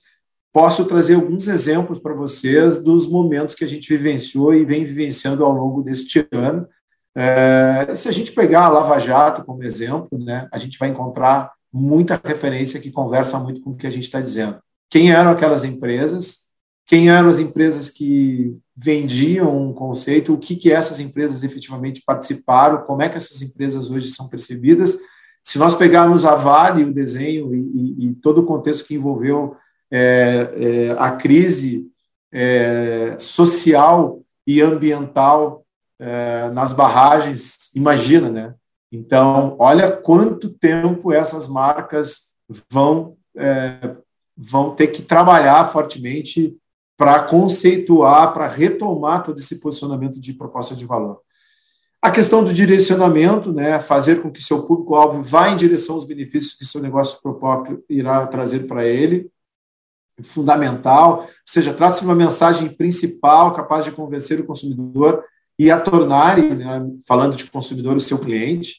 [SPEAKER 5] Posso trazer alguns exemplos para vocês dos momentos que a gente vivenciou e vem vivenciando ao longo deste ano, é, se a gente pegar a Lava Jato como exemplo, né, a gente vai encontrar muita referência que conversa muito com o que a gente está dizendo. Quem eram aquelas empresas? Quem eram as empresas que vendiam um conceito? O que, que essas empresas efetivamente participaram? Como é que essas empresas hoje são percebidas? Se nós pegarmos a Vale, o desenho e, e, e todo o contexto que envolveu é, é, a crise é, social e ambiental é, nas barragens, imagina, né? Então, olha quanto tempo essas marcas vão, é, vão ter que trabalhar fortemente para conceituar, para retomar todo esse posicionamento de proposta de valor. A questão do direcionamento, né, fazer com que seu público-alvo vá em direção aos benefícios que seu negócio próprio irá trazer para ele, fundamental, ou seja, trata-se de uma mensagem principal capaz de convencer o consumidor e a tornarem, né, falando de consumidor, o seu cliente.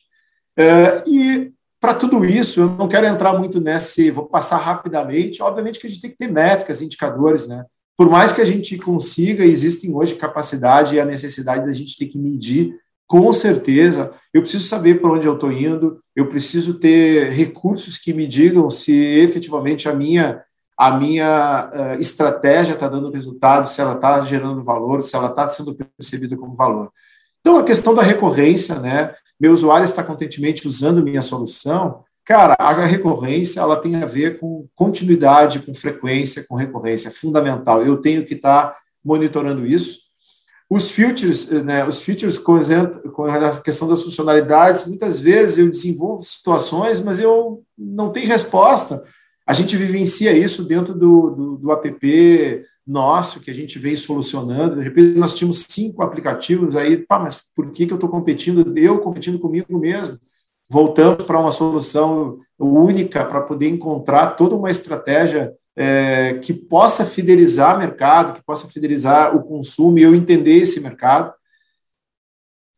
[SPEAKER 5] É, e para tudo isso, eu não quero entrar muito nesse, vou passar rapidamente. Obviamente que a gente tem que ter métricas, indicadores, né? Por mais que a gente consiga, existem hoje capacidade e a necessidade da gente ter que medir, com certeza, eu preciso saber para onde eu estou indo, eu preciso ter recursos que me digam se efetivamente a minha a minha uh, estratégia está dando resultado, se ela está gerando valor, se ela está sendo percebida como valor. Então, a questão da recorrência, né? Meu usuário está contentemente usando minha solução. Cara, a recorrência ela tem a ver com continuidade, com frequência, com recorrência, é fundamental. Eu tenho que estar tá monitorando isso. Os features, né, os features com, com a questão das funcionalidades, muitas vezes eu desenvolvo situações, mas eu não tenho resposta a gente vivencia isso dentro do, do, do app nosso, que a gente vem solucionando. De repente, nós tínhamos cinco aplicativos aí, pá, mas por que, que eu estou competindo? Eu competindo comigo mesmo. Voltamos para uma solução única para poder encontrar toda uma estratégia é, que possa fidelizar o mercado, que possa fidelizar o consumo e eu entender esse mercado.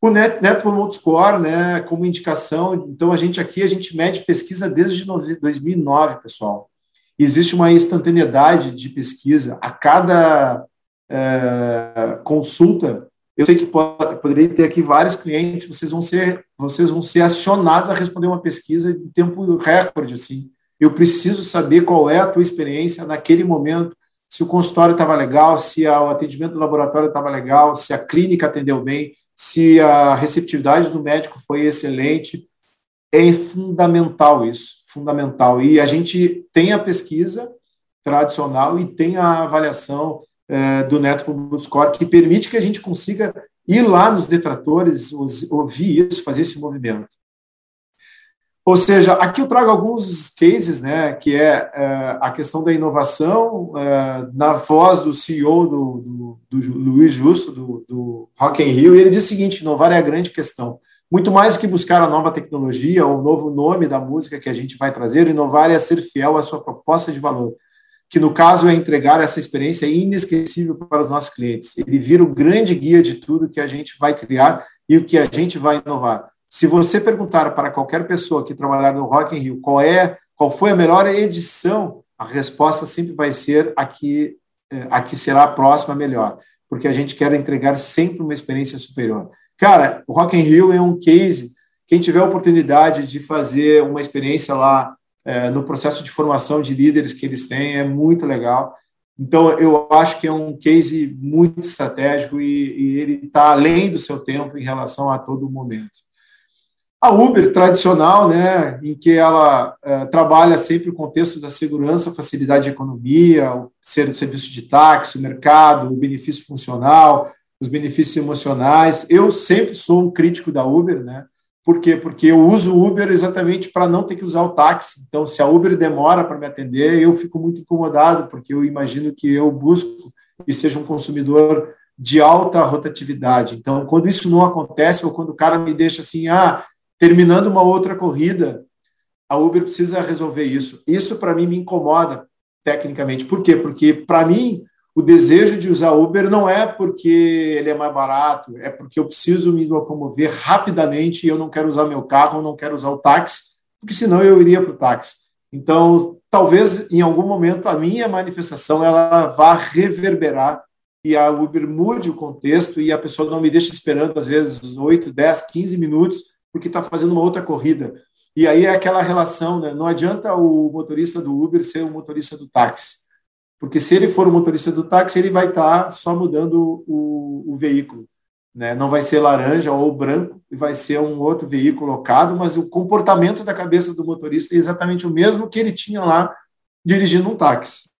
[SPEAKER 5] O Net, Net Score, né, como indicação, então a gente aqui, a gente mede pesquisa desde 2009, pessoal. Existe uma instantaneidade de pesquisa a cada é, consulta. Eu sei que pode, poderia ter aqui vários clientes, vocês vão ser, vocês vão ser acionados a responder uma pesquisa em tempo recorde, assim. Eu preciso saber qual é a tua experiência naquele momento, se o consultório estava legal, se o atendimento do laboratório estava legal, se a clínica atendeu bem, se a receptividade do médico foi excelente. É fundamental isso, fundamental. E a gente tem a pesquisa tradicional e tem a avaliação é, do Neto Promoter Score, que permite que a gente consiga ir lá nos detratores, ouvir isso, fazer esse movimento. Ou seja, aqui eu trago alguns cases, né, que é, é a questão da inovação, é, na voz do CEO do, do, do Luiz Justo, do, do Rock in Rio, e ele diz o seguinte, inovar é a grande questão. Muito mais que buscar a nova tecnologia ou o novo nome da música que a gente vai trazer, inovar é ser fiel à sua proposta de valor, que no caso é entregar essa experiência inesquecível para os nossos clientes. Ele vira o grande guia de tudo que a gente vai criar e o que a gente vai inovar. Se você perguntar para qualquer pessoa que trabalhar no Rock in Rio qual é, qual foi a melhor edição, a resposta sempre vai ser a que, é, a que será a próxima melhor, porque a gente quer entregar sempre uma experiência superior. Cara, o Rock in Rio é um case. Quem tiver a oportunidade de fazer uma experiência lá é, no processo de formação de líderes que eles têm é muito legal. Então, eu acho que é um case muito estratégico e, e ele está além do seu tempo em relação a todo momento. A Uber tradicional, né, em que ela é, trabalha sempre o contexto da segurança, facilidade de economia, o ser o serviço de táxi, o mercado, o benefício funcional, os benefícios emocionais. Eu sempre sou um crítico da Uber, né? Por quê? Porque eu uso o Uber exatamente para não ter que usar o táxi. Então, se a Uber demora para me atender, eu fico muito incomodado, porque eu imagino que eu busco e seja um consumidor de alta rotatividade. Então, quando isso não acontece, ou quando o cara me deixa assim, ah, terminando uma outra corrida, a Uber precisa resolver isso. Isso, para mim, me incomoda tecnicamente. Por quê? Porque, para mim, o desejo de usar Uber não é porque ele é mais barato, é porque eu preciso me locomover rapidamente e eu não quero usar meu carro, não quero usar o táxi, porque senão eu iria para o táxi. Então, talvez em algum momento a minha manifestação ela vá reverberar e a Uber mude o contexto e a pessoa não me deixe esperando às vezes 8, 10, 15 minutos porque está fazendo uma outra corrida. E aí é aquela relação, né? Não adianta o motorista do Uber ser o motorista do táxi, porque se ele for o motorista do táxi, ele vai estar tá só mudando o, o veículo. Né? Não vai ser laranja ou branco, vai ser um outro veículo locado, mas o comportamento da cabeça do motorista é exatamente o mesmo que ele tinha lá dirigindo um táxi.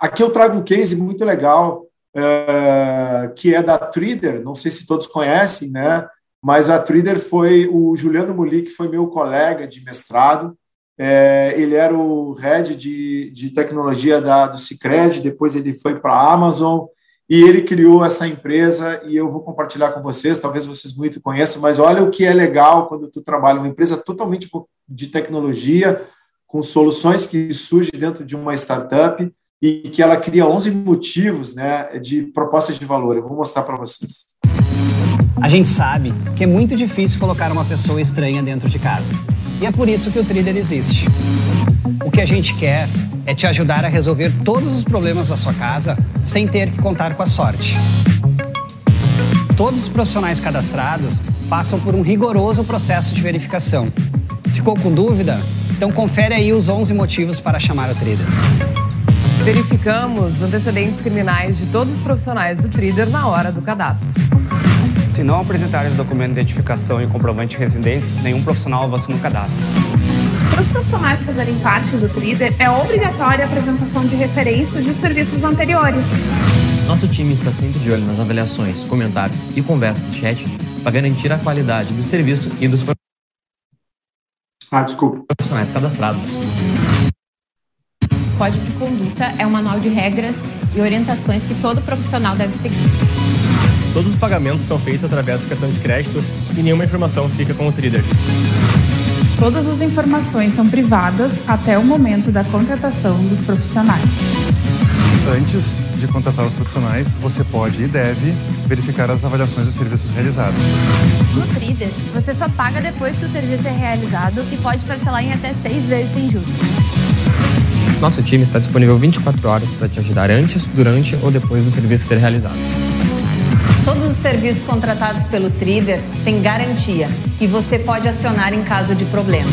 [SPEAKER 5] Aqui eu trago um case muito legal, uh, que é da Trader, não sei se todos conhecem, né? Mas a Trader foi o Juliano Muli, que foi meu colega de mestrado. É, ele era o head de, de tecnologia da, do Cicred, depois ele foi para a Amazon e ele criou essa empresa e eu vou compartilhar com vocês, talvez vocês muito conheçam, mas olha o que é legal quando tu trabalha uma empresa totalmente de tecnologia, com soluções que surgem dentro de uma startup e que ela cria 11 motivos né, de propostas de valor. Eu vou mostrar para vocês.
[SPEAKER 6] A gente sabe que é muito difícil colocar uma pessoa estranha dentro de casa. E é por isso que o Trader existe. O que a gente quer é te ajudar a resolver todos os problemas da sua casa sem ter que contar com a sorte. Todos os profissionais cadastrados passam por um rigoroso processo de verificação. Ficou com dúvida? Então confere aí os 11 motivos para chamar o Trader.
[SPEAKER 7] Verificamos antecedentes criminais de todos os profissionais do Trader na hora do cadastro.
[SPEAKER 6] Se não apresentarem documento de identificação e comprovante de residência, nenhum profissional avança no cadastro.
[SPEAKER 8] Para os profissionais fazerem parte do TRIDER, é obrigatória a apresentação de referências de serviços anteriores.
[SPEAKER 9] Nosso time está sempre de olho nas avaliações, comentários e conversas de chat para garantir a qualidade do serviço e dos
[SPEAKER 5] ah, desculpa.
[SPEAKER 9] profissionais cadastrados.
[SPEAKER 10] Código de Conduta é um manual de regras e orientações que todo profissional deve seguir.
[SPEAKER 11] Todos os pagamentos são feitos através do cartão de crédito e nenhuma informação fica com o trader.
[SPEAKER 8] Todas as informações são privadas até o momento da contratação dos profissionais.
[SPEAKER 12] Antes de contratar os profissionais, você pode e deve verificar as avaliações dos serviços realizados.
[SPEAKER 10] No Trader, você só paga depois que o serviço é realizado e pode parcelar em até seis vezes sem juros.
[SPEAKER 9] Nosso time está disponível 24 horas para te ajudar antes, durante ou depois do serviço ser realizado.
[SPEAKER 10] Todos os serviços contratados pelo Trader têm garantia e você pode acionar em caso de problema.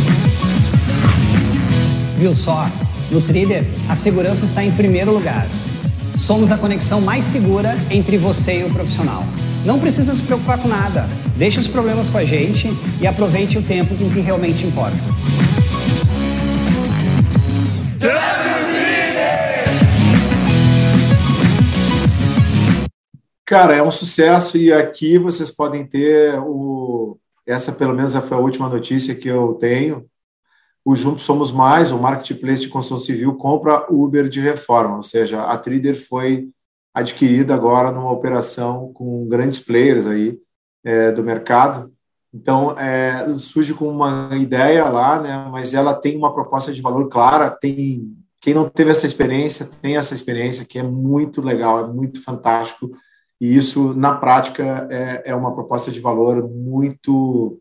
[SPEAKER 6] Viu só? No Trader, a segurança está em primeiro lugar. Somos a conexão mais segura entre você e o profissional. Não precisa se preocupar com nada. Deixe os problemas com a gente e aproveite o tempo com que realmente importa.
[SPEAKER 5] Cara, é um sucesso e aqui vocês podem ter o. Essa, pelo menos, foi a última notícia que eu tenho. O Juntos Somos Mais, o marketplace de construção civil, compra Uber de reforma, ou seja, a Trader foi adquirida agora numa operação com grandes players aí é, do mercado. Então, é, surge com uma ideia lá, né, mas ela tem uma proposta de valor clara. Tem quem não teve essa experiência tem essa experiência que é muito legal, é muito fantástico e isso, na prática, é, é uma proposta de valor muito,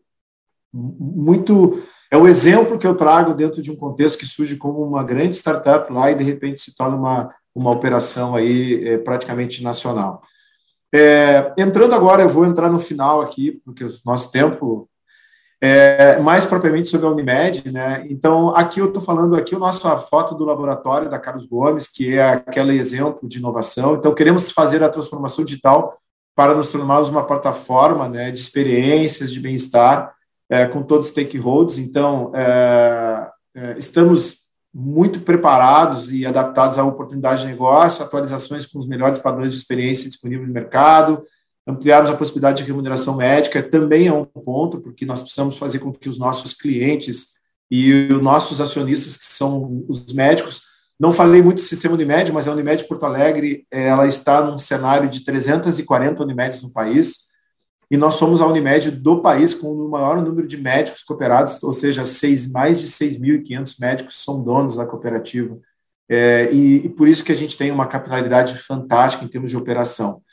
[SPEAKER 5] muito. É o exemplo que eu trago dentro de um contexto que surge como uma grande startup lá e, de repente, se torna uma, uma operação aí é, praticamente nacional. É, entrando agora, eu vou entrar no final aqui, porque o nosso tempo é, mais propriamente sobre a Unimed, né? Então, aqui eu estou falando aqui a nossa foto do laboratório da Carlos Gomes, que é aquele exemplo de inovação. Então, queremos fazer a transformação digital para nos tornarmos uma plataforma né, de experiências, de bem-estar. é, com todos os stakeholders. Então, é, é, estamos muito preparados e adaptados à oportunidade de negócio, atualizações com os melhores padrões de experiência disponíveis no mercado, ampliarmos a possibilidade de remuneração médica também é um ponto, porque nós precisamos fazer com que os nossos clientes e os nossos acionistas, que são os médicos, não falei muito do sistema Unimed, mas a Unimed Porto Alegre, ela está num cenário de 340 Unimeds no país, e nós somos a Unimed do país com o maior número de médicos cooperados, ou seja, seis, mais de 6.500 médicos são donos da cooperativa, é, e, e, por isso que a gente tem uma capilaridade fantástica em termos de operação.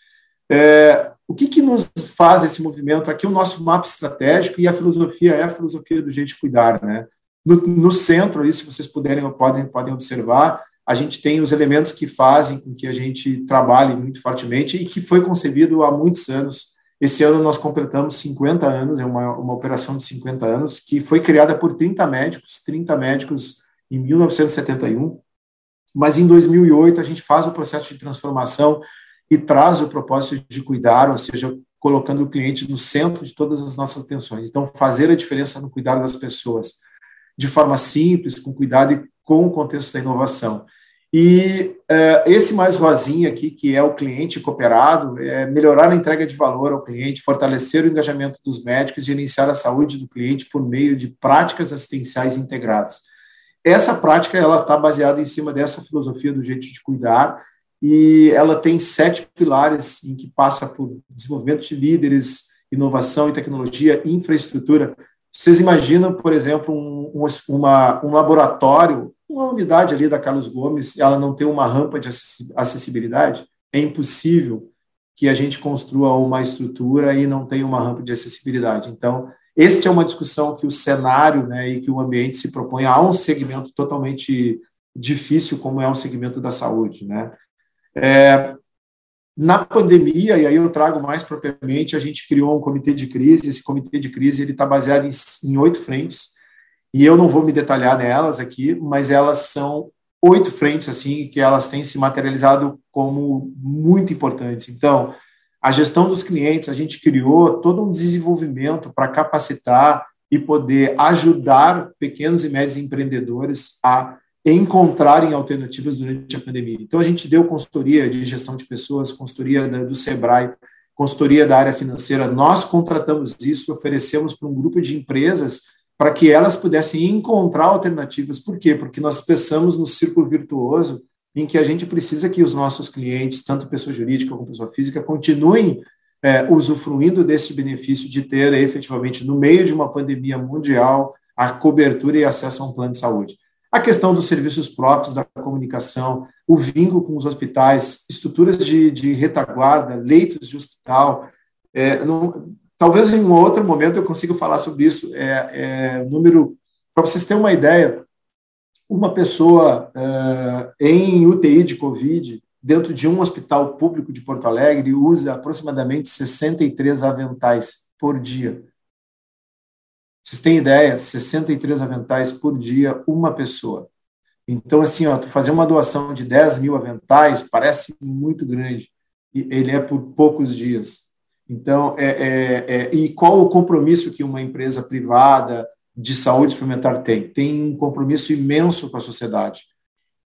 [SPEAKER 5] É, o que, que nos faz esse movimento? Aqui o nosso mapa estratégico e a filosofia é a filosofia do de cuidar, né? No, no centro, ali, se vocês puderem, podem, podem observar, a gente tem os elementos que fazem com que a gente trabalhe muito fortemente e que foi concebido há muitos anos. Esse ano nós completamos 50 anos, é uma, uma operação de 50 anos, que foi criada por 30 médicos, 30 médicos em 1971, mas em 2008 a gente faz o processo de transformação e traz o propósito de cuidar, ou seja, colocando o cliente no centro de todas as nossas atenções. Então, fazer a diferença no cuidado das pessoas, de forma simples, com cuidado e com o contexto da inovação. E uh, esse mais rosinha aqui, que é o cliente cooperado, é melhorar a entrega de valor ao cliente, fortalecer o engajamento dos médicos e gerenciar a saúde do cliente por meio de práticas assistenciais integradas. Essa prática ela está baseada em cima dessa filosofia do jeito de cuidar e ela tem sete pilares em que passa por desenvolvimento de líderes, inovação e tecnologia, infraestrutura. Vocês imaginam, por exemplo, um, uma, um laboratório, uma unidade ali da Carlos Gomes, ela não tem uma rampa de acessibilidade? É impossível que a gente construa uma estrutura e não tenha uma rampa de acessibilidade. Então, este é uma discussão que o cenário né, e que o ambiente se propõe a um segmento totalmente difícil, como é o segmento da saúde. Né? É, na pandemia, e aí eu trago mais propriamente, a gente criou um comitê de crise. Esse comitê de crise ele está baseado em oito frentes, e eu não vou me detalhar nelas aqui, mas elas são oito frentes assim que elas têm se materializado como muito importantes. Então, a gestão dos clientes, a gente criou todo um desenvolvimento para capacitar e poder ajudar pequenos e médios empreendedores a encontrarem alternativas durante a pandemia. Então, a gente deu consultoria de gestão de pessoas, consultoria do Sebrae, consultoria da área financeira. Nós contratamos isso, oferecemos para um grupo de empresas para que elas pudessem encontrar alternativas. Por quê? Porque nós pensamos no círculo virtuoso em que a gente precisa que os nossos clientes, tanto pessoa jurídica como pessoa física, continuem é, usufruindo desse benefício de ter efetivamente, no meio de uma pandemia mundial, a cobertura e acesso a um plano de saúde a questão dos serviços próprios da comunicação, o vínculo com os hospitais, estruturas de, de retaguarda, leitos de hospital. É, não, talvez em um outro momento eu consiga falar sobre isso. É, é número, para vocês terem uma ideia, uma pessoa é, em UTI de Covid, dentro de um hospital público de Porto Alegre, usa aproximadamente 63 aventais por dia. Vocês têm ideia? 63 aventais por dia, uma pessoa. Então, assim, ó, tu fazer uma doação de 10 mil aventais parece muito grande. E ele é por poucos dias. Então, é, é, é, e qual o compromisso que uma empresa privada de saúde suplementar tem? Tem um compromisso imenso com a sociedade.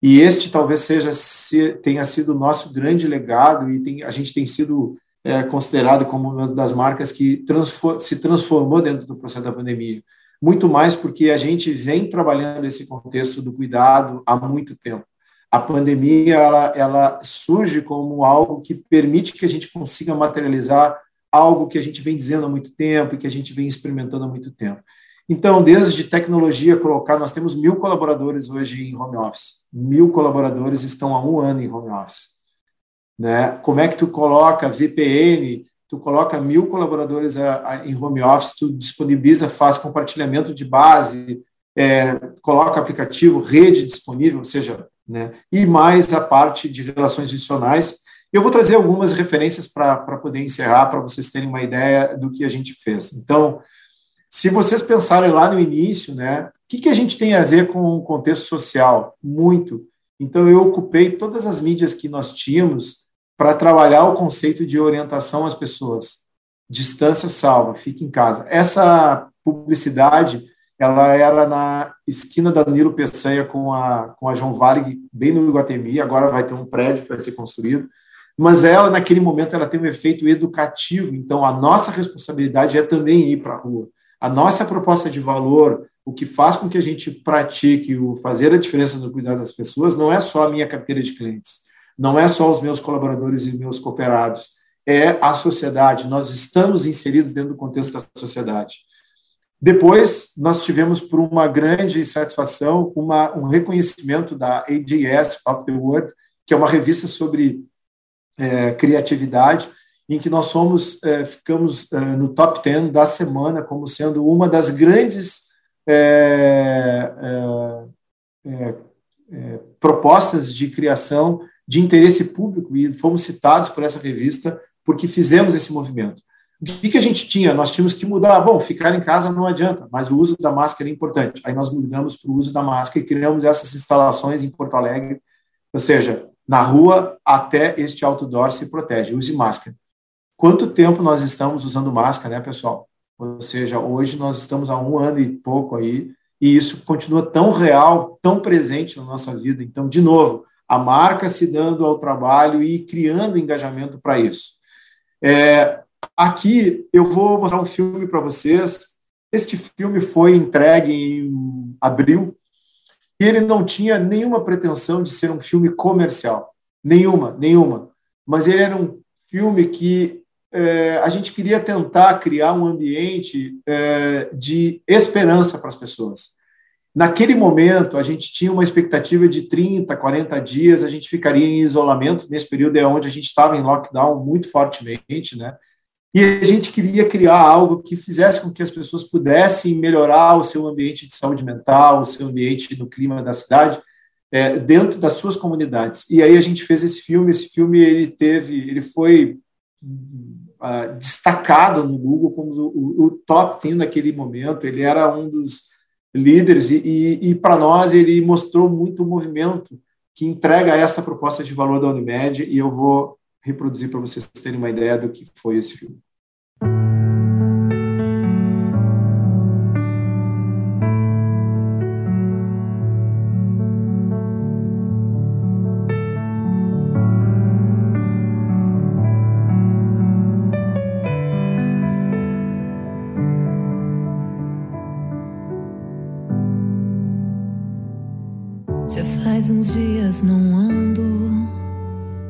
[SPEAKER 5] E este talvez seja se, tenha sido o nosso grande legado e tem, a gente tem sido é considerado como uma das marcas que transfor se transformou dentro do processo da pandemia. Muito mais porque a gente vem trabalhando esse contexto do cuidado há muito tempo. A pandemia ela, ela surge como algo que permite que a gente consiga materializar algo que a gente vem dizendo há muito tempo e que a gente vem experimentando há muito tempo. Então, desde tecnologia colocar, nós temos mil colaboradores hoje em home office. Mil colaboradores estão há um ano em home office. Né? Como é que tu coloca VPN, tu coloca mil colaboradores a, a, em home office, tu disponibiliza, faz compartilhamento de base, é, coloca aplicativo, rede disponível, ou seja, né? e mais a parte de relações institucionais. Eu vou trazer algumas referências para poder encerrar, para vocês terem uma ideia do que a gente fez. Então, se vocês pensarem lá no início, né, o que, que a gente tem a ver com o contexto social? Muito. Então, eu ocupei todas as mídias que nós tínhamos para trabalhar o conceito de orientação às pessoas. Distância salva, fique em casa. Essa publicidade, ela era na esquina da Nilo Peçanha com a, com a João Varg, bem no Iguatemi, agora vai ter um prédio para ser construído, mas ela, naquele momento, ela tem um efeito educativo, então a nossa responsabilidade é também ir para a rua. A nossa proposta de valor, o que faz com que a gente pratique o fazer a diferença no cuidado das pessoas, não é só a minha carteira de clientes, não é só os meus colaboradores e meus cooperados, é a sociedade. Nós estamos inseridos dentro do contexto da sociedade. Depois, nós tivemos, por uma grande satisfação, uma, um reconhecimento da AGS of the World, que é uma revista sobre é, criatividade, em que nós somos, é, ficamos é, no top 10 da semana como sendo uma das grandes é, é, é, propostas de criação de interesse público, e fomos citados por essa revista porque fizemos esse movimento. O que, que a gente tinha? Nós tínhamos que mudar. Bom, ficar em casa não adianta, mas o uso da máscara é importante. Aí nós mudamos para o uso da máscara e criamos essas instalações em Porto Alegre, ou seja, na rua até este outdoor se protege, use máscara. Quanto tempo nós estamos usando máscara, né, pessoal? Ou seja, hoje nós estamos há um ano e pouco aí, e isso continua tão real, tão presente na nossa vida. Então, de novo, a marca se dando ao trabalho e criando engajamento para isso. É, Aqui eu vou mostrar um filme para vocês. Este filme foi entregue em abril e ele não tinha nenhuma pretensão de ser um filme comercial. Nenhuma, nenhuma. Mas ele era um filme que é, a gente queria tentar criar um ambiente é, de esperança para as pessoas. Naquele momento, a gente tinha uma expectativa de 30, 40 dias, a gente ficaria em isolamento. Nesse período é onde a gente estava em lockdown muito fortemente, né? E a gente queria criar algo que fizesse com que as pessoas pudessem melhorar o seu ambiente de saúde mental, o seu ambiente no clima da cidade, é, dentro das suas comunidades. E aí a gente fez esse filme. Esse filme ele teve, ele foi uh, destacado no Google como o, o, top 10 naquele momento. Ele era um dos líderes e, e, e para nós ele mostrou muito o movimento que entrega essa proposta de valor da Unimed. E eu vou reproduzir para vocês terem uma ideia do que foi esse filme.
[SPEAKER 13] Faz uns dias não ando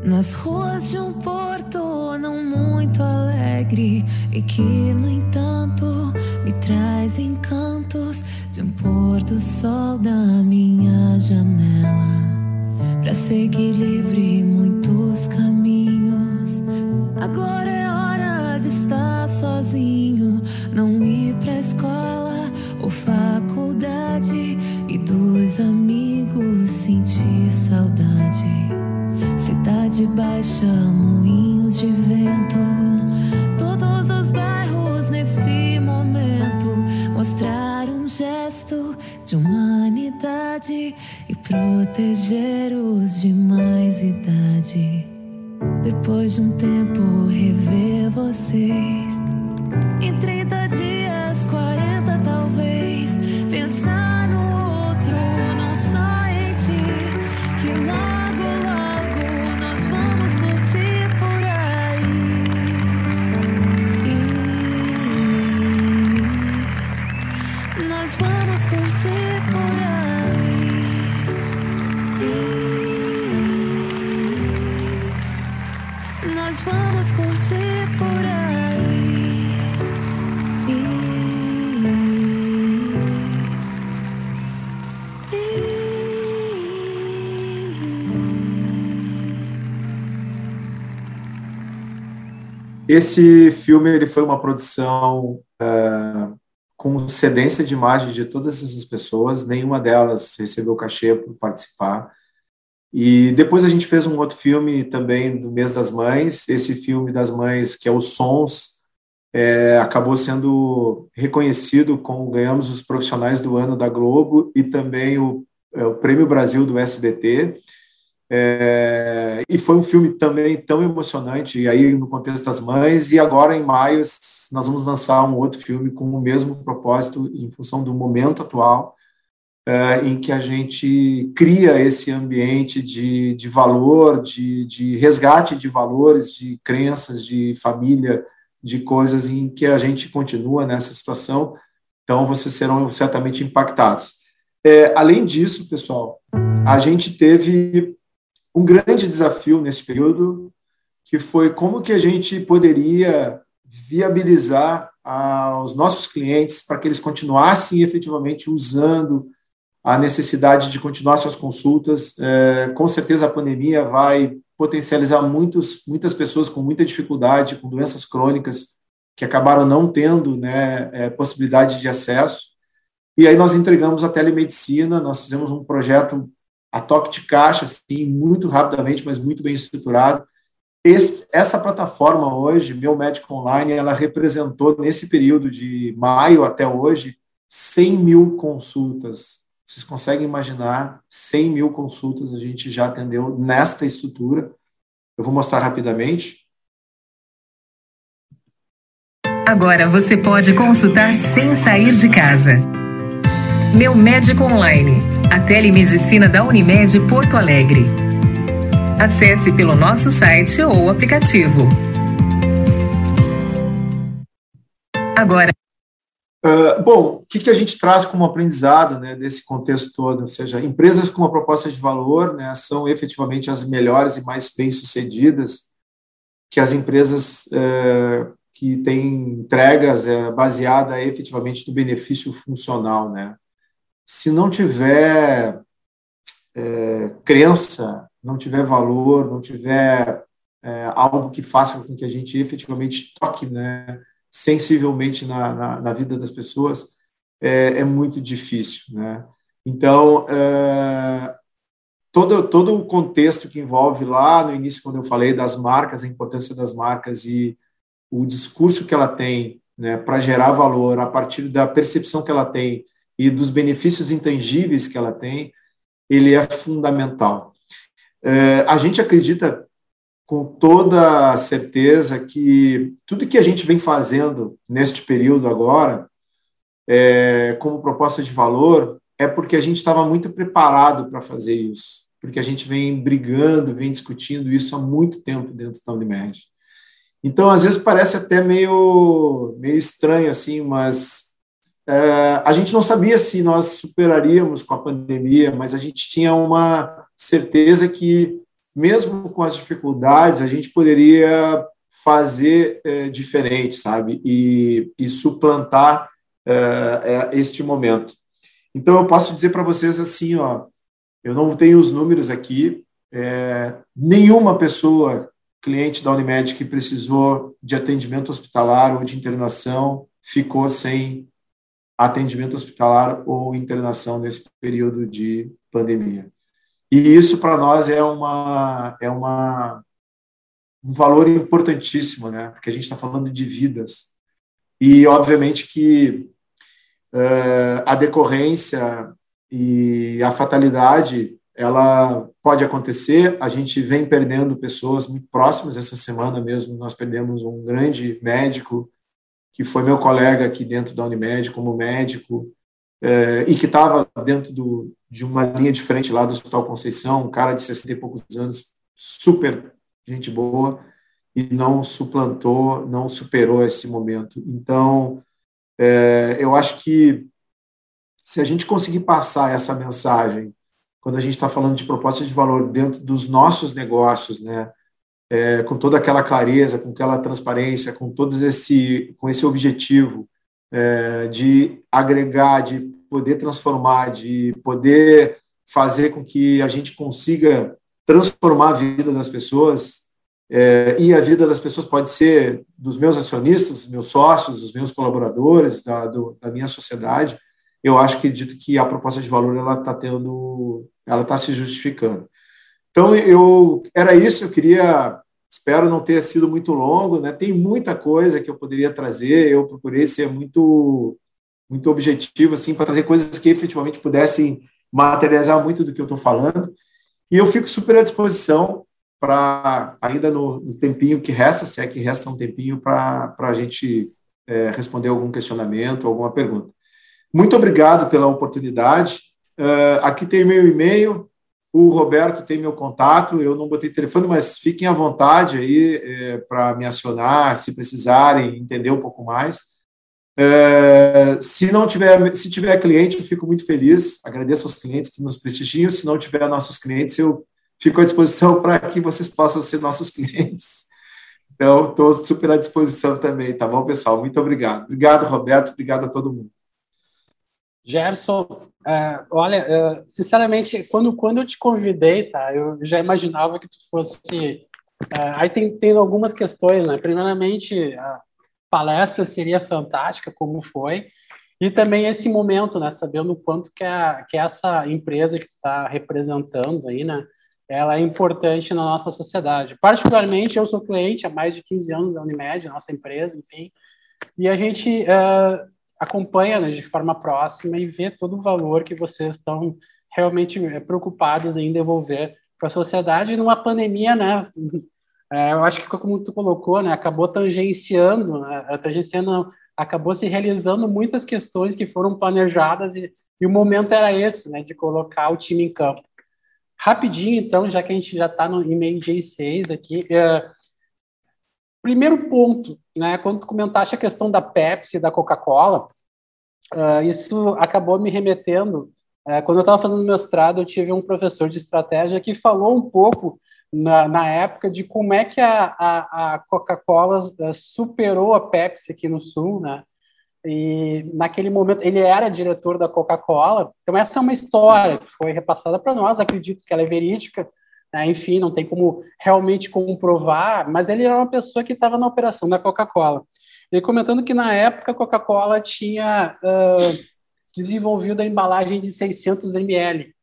[SPEAKER 13] nas ruas de um porto não muito alegre e que, no entanto, me traz encantos de um pôr do sol da minha janela. Para seguir livre muitos caminhos. Agora Cidade baixa, moinhos de vento. Todos os bairros nesse momento mostrar um gesto de humanidade e proteger os de mais idade. Depois de um tempo, rever vocês. Em
[SPEAKER 5] Esse filme ele foi uma produção uh, com cedência de imagem de todas essas pessoas, nenhuma delas recebeu cachê por participar. E depois a gente fez um outro filme também do mês das mães, esse filme das mães que é os Sons, é, acabou sendo reconhecido com ganhamos os profissionais do ano da Globo e também o, é, o Prêmio Brasil do SBT. É, e foi um filme também tão emocionante, aí no contexto das mães, e agora em maio nós vamos lançar um outro filme com o mesmo propósito, em função do momento atual, é, em que a gente cria esse ambiente de, de valor, de, de resgate de valores, de crenças, de família, de coisas em que a gente continua nessa situação, então vocês serão certamente impactados. É, além disso, pessoal, a gente teve um grande desafio nesse período, que foi como que a gente poderia viabilizar aos nossos clientes para que eles continuassem efetivamente usando a necessidade de continuar suas consultas. É, com certeza a pandemia vai potencializar muitos, muitas pessoas com muita dificuldade, com doenças crônicas, que acabaram não tendo né, é, possibilidade de acesso. E aí nós entregamos a telemedicina, nós fizemos um projeto a toque de caixa, assim, muito rapidamente, mas muito bem estruturado. Esse, essa plataforma hoje, Meu Médico Online, ela representou, nesse período de maio até hoje, 100 mil consultas. Vocês conseguem imaginar 100 mil consultas a gente já atendeu nesta estrutura. Eu vou mostrar rapidamente.
[SPEAKER 14] Agora você pode consultar sem sair de casa. Meu Médico Online a telemedicina da Unimed Porto Alegre. Acesse pelo nosso site ou aplicativo. Agora.
[SPEAKER 5] Uh, bom, o que, que, a gente traz como aprendizado né, desse contexto todo? Ou seja, empresas com uma proposta de valor né, são efetivamente as melhores e mais bem-sucedidas que as empresas uh, que têm entregas uh, baseada efetivamente no benefício funcional, né? Se não tiver é, crença, não tiver valor, não tiver é, algo que faça com que a gente efetivamente toque né, sensivelmente na, na, na vida das pessoas, é, é, muito difícil. Né? Então, é, todo, todo o contexto que envolve lá no início, quando eu falei das marcas, a importância das marcas e o discurso que ela tem né, para gerar valor a partir da percepção que ela tem e dos benefícios intangíveis que ela tem, ele é fundamental. É, a gente acredita com toda certeza que tudo que a gente vem fazendo neste período agora, é, como proposta de valor, é porque a gente estava muito preparado para fazer isso, porque a gente vem brigando, vem discutindo isso há muito tempo dentro da Unimed. Então, às vezes parece até meio, meio estranho, assim, mas é, a gente não sabia se nós superaríamos com a pandemia, mas a gente tinha uma certeza que, mesmo com as dificuldades, a gente poderia fazer é, diferente, sabe? E, e suplantar é, é este momento. Então, eu posso dizer para vocês assim, ó, eu não tenho os números aqui, é, nenhuma pessoa, cliente da Unimed, que precisou de atendimento hospitalar ou de internação, ficou sem atendimento hospitalar ou internação nesse período de pandemia. E isso para nós é uma é uma um valor importantíssimo, né? Porque a gente está falando de vidas e obviamente que uh, a decorrência e a fatalidade ela pode acontecer. A gente vem perdendo pessoas muito próximas. Essa semana mesmo nós perdemos um grande médico que foi meu colega aqui dentro da Unimed como médico, é, e que estava dentro do, de uma linha diferente lá do Hospital Conceição, um cara de 60 e poucos anos, super gente boa, e não suplantou, não superou esse momento. Então, é, eu acho que se a gente conseguir passar essa mensagem, quando a gente está falando de proposta de valor dentro dos nossos negócios, né, é, com toda aquela clareza, com aquela transparência, com todos esse, com esse objetivo é, de agregar, de poder transformar, de poder fazer com que a gente consiga transformar a vida das pessoas. É, e a vida das pessoas pode ser dos meus acionistas, dos meus sócios, dos meus colaboradores, da, do, da minha sociedade. Eu acho que dito que a proposta de valor ela está tendo, ela está se justificando. Então, eu era isso, eu queria, espero não ter sido muito longo, né? Tem muita coisa que eu poderia trazer, eu procurei ser muito muito objetivo assim para trazer coisas que efetivamente pudessem materializar muito do que eu estou falando. E eu fico super à disposição para, ainda no, no, tempinho que resta, se é que resta um tempinho, para a gente é, responder algum questionamento, alguma pergunta. Muito obrigado pela oportunidade. Uh, aqui tem meu e-mail, o Roberto tem meu contato, eu não botei telefone, mas fiquem à vontade aí é, para me acionar, se precisarem entender um pouco mais. É, se não tiver, se tiver cliente, eu fico muito feliz. Agradeço aos clientes que nos prestigiam. Se não tiver nossos clientes, eu fico à disposição para que vocês possam ser nossos clientes. Então, estou super à disposição também, tá bom, pessoal? Muito obrigado. Obrigado, Roberto. Obrigado a todo mundo.
[SPEAKER 2] Gerson, é, olha, é, sinceramente, quando, quando eu te convidei, tá, eu já imaginava que tu fosse. É, aí tem, tem algumas questões, né? Primeiramente, a palestra seria fantástica, como foi, e também esse momento, né? Sabendo o quanto que, a, que essa empresa que está representando aí, né? Ela é importante na nossa sociedade. Particularmente, eu sou cliente há mais de 15 anos da Unimed, nossa empresa, enfim, e a gente acompanha né, de forma próxima e vê todo o valor que vocês estão realmente eh, preocupados em devolver para a sociedade numa pandemia, né? É, eu acho que como tu colocou, né, acabou tangenciando, né, tangenciando, acabou se realizando muitas questões que foram planejadas e, e o momento era esse, né, de colocar o time em campo. Rapidinho, então, já que a gente já está no e-mail J6 aqui, é, Primeiro ponto, né, quando comentaste a questão da Pepsi da Coca-Cola, uh, isso acabou me remetendo. Uh, quando eu estava fazendo mestrado, eu tive um professor de estratégia que falou um pouco na, na época de como é que a, a, a Coca-Cola uh, superou a Pepsi aqui no Sul, né? E naquele momento ele era diretor da Coca-Cola. Então essa é uma história que foi repassada para nós. Acredito que ela é verídica né? enfim, não tem como realmente comprovar, mas ele era uma pessoa que estava na operação da Coca-Cola. Ele comentando que na época a Coca-Cola tinha uh, desenvolvido a embalagem de 600 ml,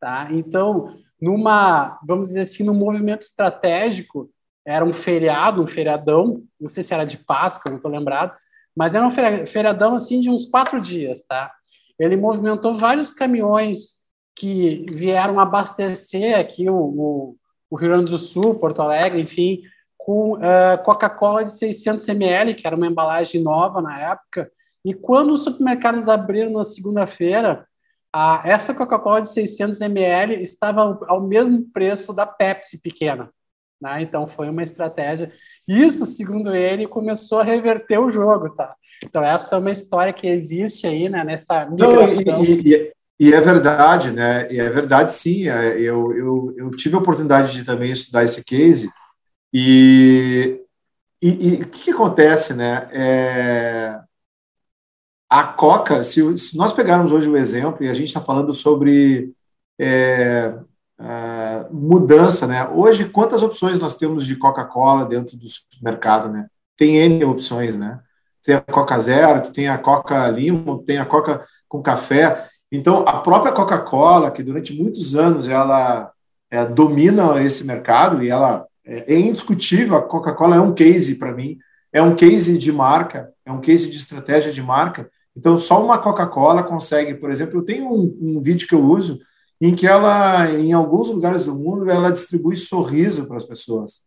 [SPEAKER 2] tá? Então, numa, vamos dizer assim, num movimento estratégico, era um feriado, um feriadão, não sei se era de Páscoa, não estou lembrado, mas era um feriadão assim de uns quatro dias, tá? Ele movimentou vários caminhões que vieram abastecer aqui o, o, o Rio Grande do Sul, Porto Alegre, enfim, com uh, Coca-Cola de 600 ml, que era uma embalagem nova na época. E quando os supermercados abriram na segunda-feira, essa Coca-Cola de 600 ml estava ao, mesmo preço da Pepsi pequena. Né? Então foi uma estratégia. Isso, segundo ele, começou a reverter o jogo, tá? Então essa é uma história que existe aí, né? Nessa
[SPEAKER 5] migração. Não, e, e, e é verdade, né? E é verdade, sim. É, eu, eu, eu tive a oportunidade de também estudar esse case. E, e, o que, que, acontece, né? É, a Coca, se, se, nós pegarmos hoje o exemplo, e a gente está falando sobre é, mudança, né? Hoje, quantas opções nós temos de Coca-Cola dentro do supermercado, né? Tem N opções, né? Tem a Coca Zero, tem a Coca Limo, tem a Coca com café. Então, a própria Coca-Cola, que durante muitos anos ela é, domina esse mercado e ela é, é indiscutível, a Coca-Cola é um case para mim, é um case de marca, é um case de estratégia de marca. Então, só uma Coca-Cola consegue, por exemplo, eu tenho um, um vídeo que eu uso em que ela, em alguns lugares do mundo, ela distribui sorriso para as pessoas.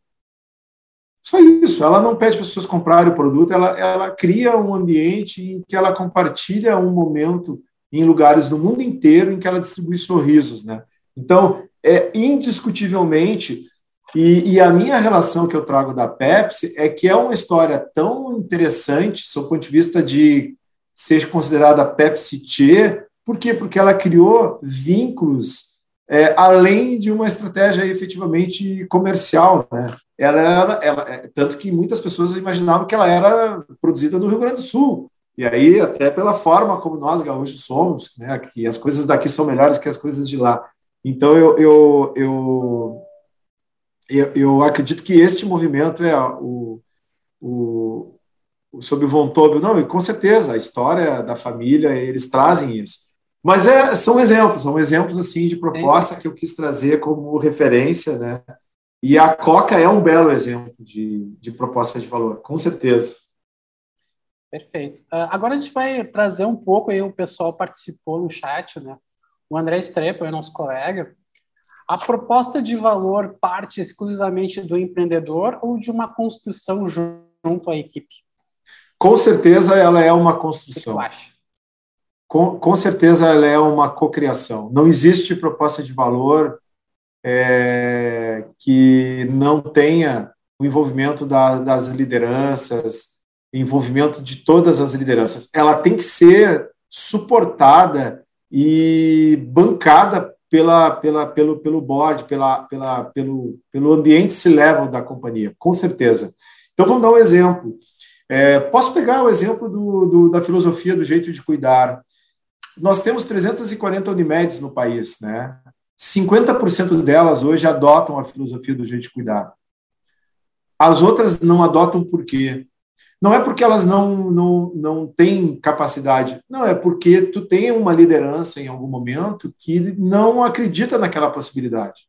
[SPEAKER 5] Só isso, ela não pede para as pessoas comprarem o produto, ela, ela cria um ambiente em que ela compartilha um momento em lugares do mundo inteiro em que ela distribui sorrisos, né? Então, é indiscutivelmente, e, e, a minha relação que eu trago da Pepsi é que é uma história tão interessante, do ponto de vista de ser considerada Pepsi Tchê, por quê? Porque ela criou vínculos é, além de uma estratégia efetivamente comercial, né? Ela era, ela, é, tanto que muitas pessoas imaginavam que ela era produzida no Rio Grande do Sul, e aí, até pela forma como nós gaúchos somos, né, que as coisas daqui são melhores que as coisas de lá. Então, eu, eu, eu, eu, eu acredito que este movimento é o, o, o sob o Von Tobel, não, e com certeza, a história da família, eles trazem isso. Mas é, são exemplos, são exemplos assim de proposta que eu quis trazer como referência, né? E a Coca é um belo exemplo de, de proposta de valor, com certeza.
[SPEAKER 2] Perfeito. Uh, agora a gente vai trazer um pouco aí, o pessoal participou no chat, né? O André Strepo, é nosso colega. A proposta de valor parte exclusivamente do empreendedor ou de uma construção junto à equipe?
[SPEAKER 5] Com certeza ela é uma construção. Com, com certeza ela é uma cocriação. Não existe proposta de valor é, que não tenha o envolvimento da, das lideranças, envolvimento de todas as lideranças. Ela tem que ser suportada e bancada pela, pela, pelo, pelo board, pela, pela, pelo, pelo ambiente se level da companhia, com certeza. Então, vamos dar um exemplo. É, posso pegar o exemplo do, do, da filosofia do jeito de cuidar. Nós temos 340 Unimedes no país, né? 50% delas hoje adotam a filosofia do jeito de cuidar. As outras não adotam por quê? Não é porque elas não, não, não têm capacidade, não, é porque tu tem uma liderança em algum momento que não acredita naquela possibilidade.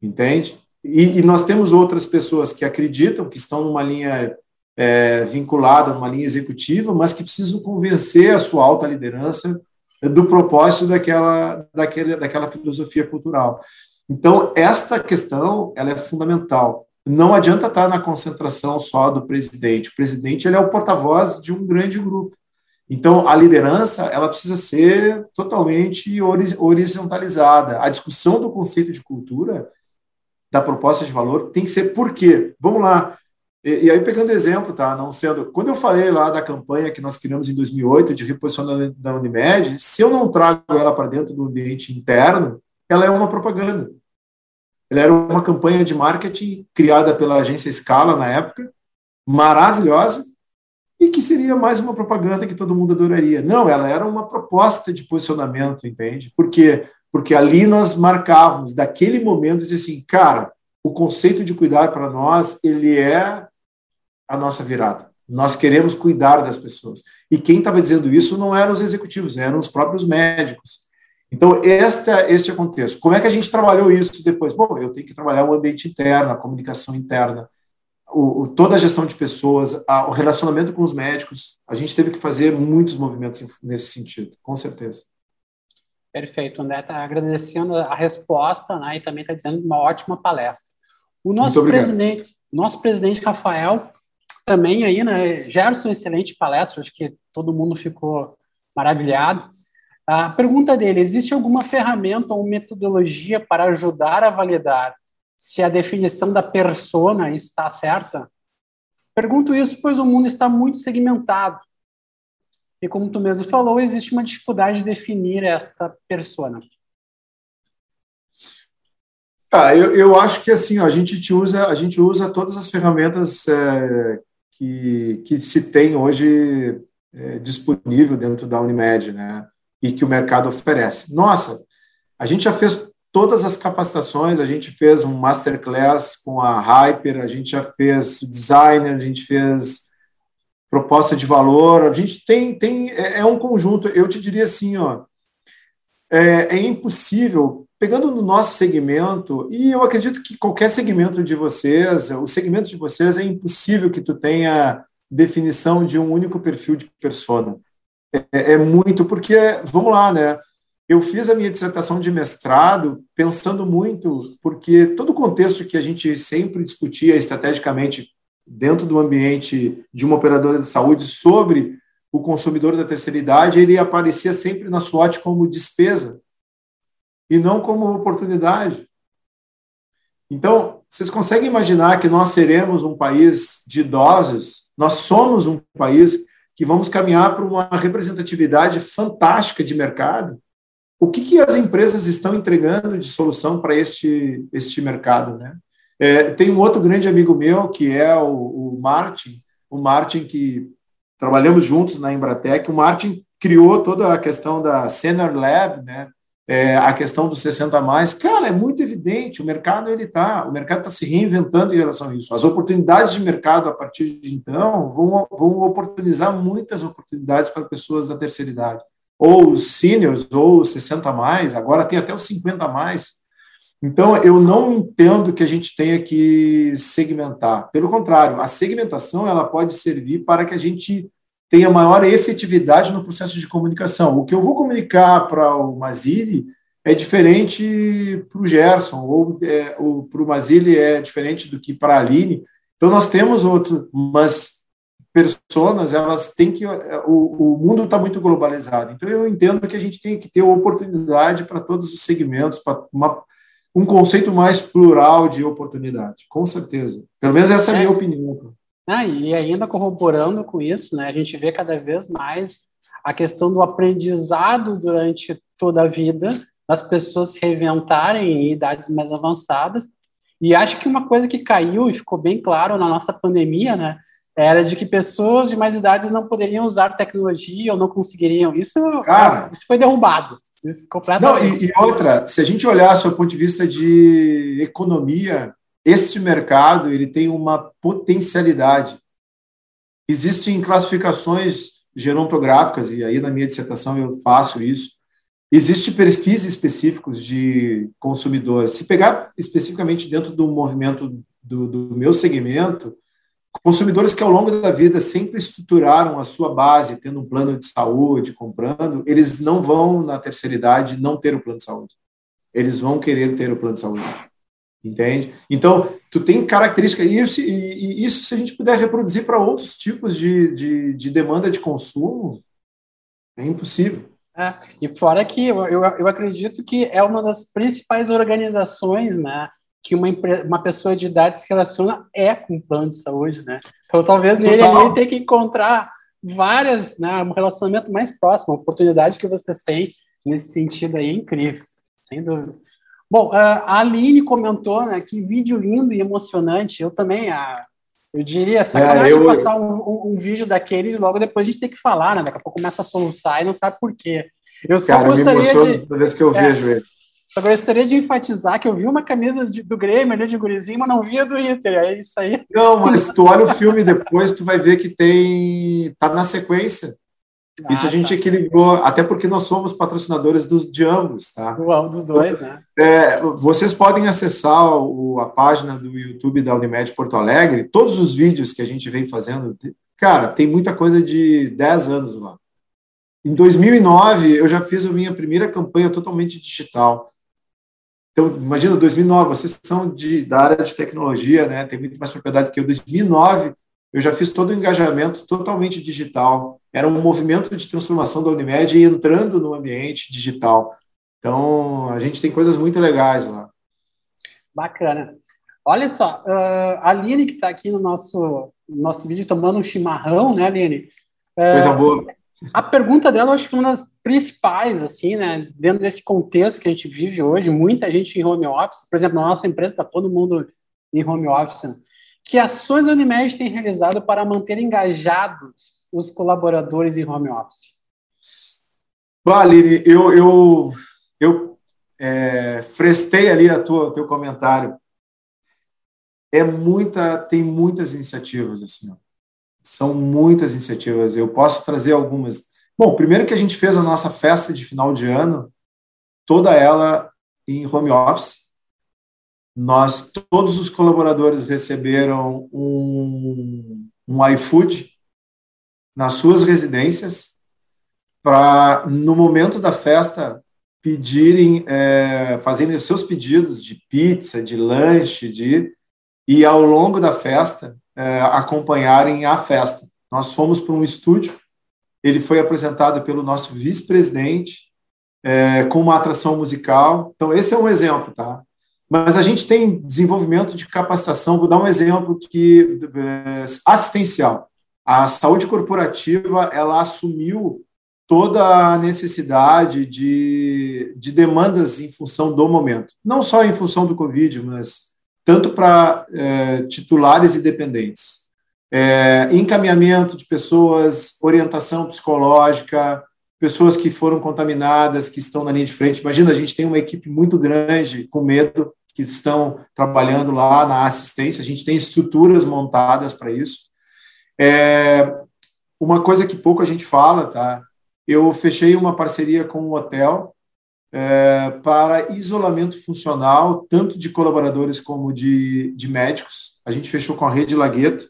[SPEAKER 5] Entende? E, e nós temos outras pessoas que acreditam, que estão numa linha é, vinculada, numa linha executiva, mas que precisam convencer a sua alta liderança do propósito daquela, daquele, daquela filosofia cultural. Então, esta questão ela é fundamental não adianta estar na concentração só do presidente. O presidente ele é o porta-voz de um grande grupo. Então, a liderança ela precisa ser totalmente horizontalizada. A discussão do conceito de cultura, da proposta de valor, tem que ser por quê? Vamos lá. E, e aí, pegando exemplo, tá? Não sendo. Quando eu falei lá da campanha que nós criamos em 2008 de reposicionamento da Unimed, se eu não trago ela para dentro do ambiente interno, ela é uma propaganda. Ela era uma campanha de marketing criada pela agência Scala na época, maravilhosa, e que seria mais uma propaganda que todo mundo adoraria. Não, ela era uma proposta de posicionamento, entende? Por quê? Porque ali nós marcávamos, daquele momento, de assim, cara, o conceito de cuidar para nós, ele é a nossa virada. Nós queremos cuidar das pessoas. E quem estava dizendo isso não eram os executivos, eram os próprios médicos. Então, esta, este é o contexto. Como é que a gente trabalhou isso depois? Bom, eu tenho que trabalhar o ambiente interno, a comunicação interna, o, o, toda a gestão de pessoas, a, o relacionamento com os médicos. A gente teve que fazer muitos movimentos nesse sentido, com certeza.
[SPEAKER 2] Perfeito. André está agradecendo a resposta né, e também está dizendo uma ótima palestra. O nosso presidente, nosso presidente Rafael também aí, né, Gerson, excelente palestra, acho que todo mundo ficou maravilhado. A pergunta dele: existe alguma ferramenta ou metodologia para ajudar a validar se a definição da persona está certa? Pergunto isso pois o mundo está muito segmentado. E como tu mesmo falou, existe uma dificuldade de definir esta persona.
[SPEAKER 5] Ah, eu, eu acho que assim, a gente usa a gente usa todas as ferramentas é, que, que se tem hoje é, disponível dentro da Unimed, né? E que o mercado oferece. Nossa, a gente já fez todas as capacitações, a gente fez um masterclass com a Hyper, a gente já fez designer, a gente fez proposta de valor, a gente tem, tem é, é um conjunto, eu te diria assim, ó, é, é, impossível, pegando no nosso segmento, e eu acredito que qualquer segmento de vocês, o segmento de vocês, é impossível que tu tenha definição de um único perfil de persona é, é muito, porque, vamos lá, né? Eu fiz a minha dissertação de mestrado pensando muito, porque todo o contexto que a gente sempre discutia estrategicamente dentro do ambiente de uma operadora de saúde sobre o consumidor da terceira idade, ele aparecia sempre na SWOT como despesa e não como oportunidade. Então, vocês conseguem imaginar que nós seremos um país de idosos? Nós somos um país que vamos caminhar para uma representatividade fantástica de mercado. O que, que as empresas estão entregando de solução para este, este mercado? Né? É, tem um outro grande amigo meu, que é o, o Martin, o Martin que trabalhamos juntos na Embratec, o Martin criou toda a questão da Senior Lab, né? É, a questão dos 60 mais, cara, é muito evidente, o mercado ele tá, o mercado está se reinventando em relação a isso. As oportunidades de mercado a partir de então vão, vão oportunizar muitas oportunidades para pessoas da terceira idade, ou os seniors, ou os 60 mais, agora tem até os 50 mais. Então, eu não entendo que a gente tenha que segmentar. Pelo contrário, a segmentação ela pode servir para que a gente tenha maior efetividade no processo de comunicação. O que eu vou comunicar para o Mazili é diferente para o Gerson, ou, é, ou para o Mazili é diferente do que para a Aline. Então, nós temos outro, mas pessoas, elas têm que. O, o mundo está muito globalizado. Então, eu entendo que a gente tem que ter oportunidade para todos os segmentos, para uma, um conceito mais plural de oportunidade, com certeza. Pelo menos essa é a minha é. opinião.
[SPEAKER 2] Ah, e ainda corroborando com isso, né, a gente vê cada vez mais a questão do aprendizado durante toda a vida, das pessoas se reinventarem em idades mais avançadas. E acho que uma coisa que caiu e ficou bem claro na nossa pandemia, né, era de que pessoas de mais idades não poderiam usar tecnologia ou não conseguiriam. Isso, Cara, isso foi derrubado. Isso
[SPEAKER 5] completamente. Não, e, e outra, se a gente olhar do ponto de vista de economia, este mercado ele tem uma potencialidade. Existem classificações gerontográficas, e aí na minha dissertação eu faço isso. Existem perfis específicos de consumidores. Se pegar especificamente dentro do movimento do, do meu segmento, consumidores que ao longo da vida sempre estruturaram a sua base, tendo um plano de saúde, comprando, eles não vão na terceira idade não ter o plano de saúde. Eles vão querer ter o plano de saúde. Entende? Então, tu tem características, e isso, e isso se a gente puder reproduzir para outros tipos de, de, de, demanda de consumo, é impossível.
[SPEAKER 2] É, e fora que eu, eu, eu acredito que é uma das principais organizações, né, que uma, uma pessoa de idade se relaciona é com plano de saúde, né? Então, talvez nele ele tenha que encontrar várias, né, um relacionamento mais próximo, a oportunidade que você tem nesse sentido aí é incrível, sem dúvida. Bom, a Aline comentou, né, que vídeo lindo e emocionante. Eu também, a, eu diria, sacanagem é, eu... passar um, um, um, vídeo daqueles logo depois a gente tem que falar, né? Daqui a pouco começa a soluçar e não sabe por quê. Eu só Cara, gostaria me de...
[SPEAKER 5] toda vez que eu é, vejo ele.
[SPEAKER 2] Só gostaria de enfatizar que eu vi uma camisa de, do Grêmio ali de gurizinho, mas não via do Inter. É isso aí.
[SPEAKER 5] Não, mas tu olha o filme depois, tu vai ver que tem. tá na sequência. Ah, Isso a gente tá. equilibrou, até porque nós somos patrocinadores dos, de ambos, tá?
[SPEAKER 2] dos dois, né?
[SPEAKER 5] É, vocês podem acessar o, a página do YouTube da Unimed Porto Alegre, todos os vídeos que a gente vem fazendo, cara, tem muita coisa de 10 anos lá. Em 2009, eu já fiz a minha primeira campanha totalmente digital. Então, imagina, 2009, vocês são de, da área de tecnologia, né? Tem muito mais propriedade que eu. 2009, eu já fiz todo o engajamento totalmente digital era um movimento de transformação da Unimed entrando no ambiente digital. Então, a gente tem coisas muito legais lá.
[SPEAKER 2] Bacana. Olha só, uh, a Aline, que está aqui no nosso, no nosso vídeo tomando um chimarrão, né, Aline?
[SPEAKER 5] Uh, Coisa boa.
[SPEAKER 2] A pergunta dela, eu acho que é uma das principais, assim, né, dentro desse contexto que a gente vive hoje, muita gente em home office, por exemplo, na nossa empresa está todo mundo em home office, né? Que ações a Unimed tem realizado para manter engajados os colaboradores em home office?
[SPEAKER 5] Vale, eu, eu, eu é, frestei ali a tua, teu comentário. É muita, tem muitas iniciativas assim. Ó. São muitas iniciativas. Eu posso trazer algumas. Bom, primeiro que a gente fez a nossa festa de final de ano, toda ela em home office. Nós, todos os colaboradores receberam um, um iFood nas suas residências para, no momento da festa, pedirem, é, fazerem os seus pedidos de pizza, de lanche, de e ao longo da festa é, acompanharem a festa. Nós fomos para um estúdio, ele foi apresentado pelo nosso vice-presidente é, com uma atração musical. Então esse é um exemplo, tá? Mas a gente tem desenvolvimento de capacitação. Vou dar um exemplo que é, assistencial a saúde corporativa ela assumiu toda a necessidade de, de demandas em função do momento, não só em função do Covid, mas tanto para é, titulares e dependentes. É, encaminhamento de pessoas, orientação psicológica, pessoas que foram contaminadas, que estão na linha de frente. Imagina, a gente tem uma equipe muito grande com medo, que estão trabalhando lá na assistência, a gente tem estruturas montadas para isso. É, uma coisa que pouco a gente fala, tá? Eu fechei uma parceria com um hotel é, para isolamento funcional, tanto de colaboradores como de, de médicos. A gente fechou com a Rede Lagueto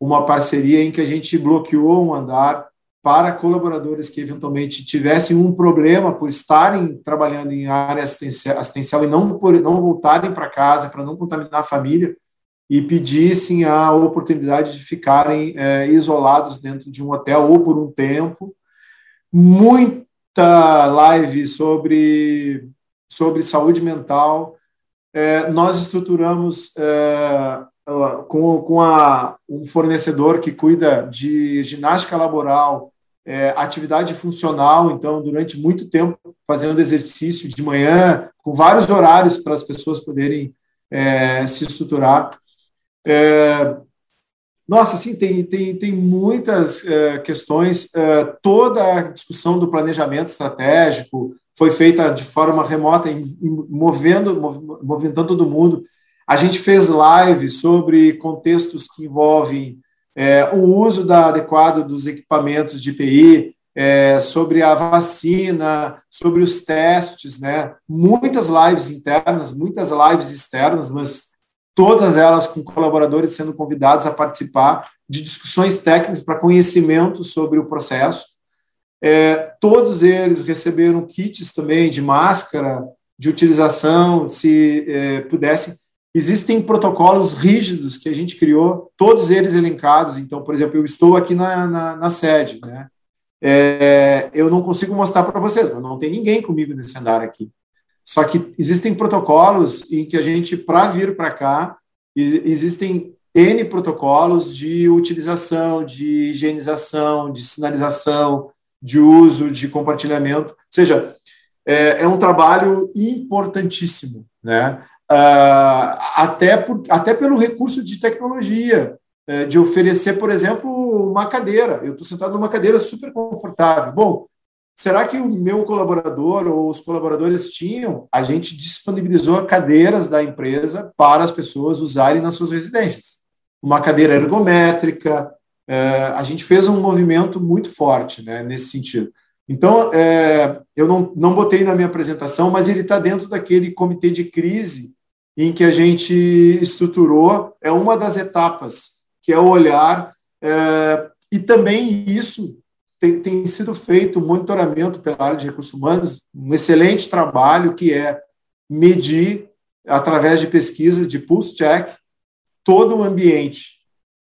[SPEAKER 5] uma parceria em que a gente bloqueou um andar para colaboradores que eventualmente tivessem um problema por estarem trabalhando em área assistencial, e não, por, não voltarem para casa para não contaminar a família e pedissem a oportunidade de ficarem é, isolados dentro de um hotel ou por um tempo. Muita live sobre, sobre saúde mental. É, nós estruturamos é, com, com a, um fornecedor que cuida de ginástica laboral, é, atividade funcional, então, durante muito tempo, fazendo exercício de manhã, com vários horários para as pessoas poderem é, se estruturar. É, nossa, assim, tem, tem, tem muitas é, questões. É, toda a discussão do planejamento estratégico foi feita de forma remota, em, em, movendo, movimentando todo mundo. A gente fez live sobre contextos que envolvem é, o uso da, adequado dos equipamentos de IPI, é, sobre a vacina, sobre os testes, né? Muitas lives internas, muitas lives externas, mas todas elas com colaboradores sendo convidados a participar de discussões técnicas para conhecimento sobre o processo. É, todos eles receberam kits também de máscara, de utilização, se é, pudessem. Existem protocolos rígidos que a gente criou, todos eles elencados. Então, por exemplo, eu estou aqui na, na, na sede, né? É, eu não consigo mostrar para vocês, mas não tem ninguém comigo nesse andar aqui. Só que existem protocolos em que a gente, para vir para cá, existem N protocolos de utilização, de higienização, de sinalização, de uso, de compartilhamento. Ou seja, é, é um trabalho importantíssimo, né? Uh, até, por, até pelo recurso de tecnologia, uh, de oferecer, por exemplo, uma cadeira. Eu estou sentado numa cadeira super confortável. Bom, Será que o meu colaborador ou os colaboradores tinham? A gente disponibilizou cadeiras da empresa para as pessoas usarem nas suas residências. Uma cadeira ergométrica. É, a gente fez um movimento muito forte né, nesse sentido. Então, é, eu não, não botei na minha apresentação, mas ele está dentro daquele comitê de crise em que a gente estruturou. É uma das etapas, que é o olhar. É, e também isso tem, tem sido feito monitoramento pela área de recursos humanos, um excelente trabalho que é medir, através de pesquisas, de pulse check, todo o ambiente.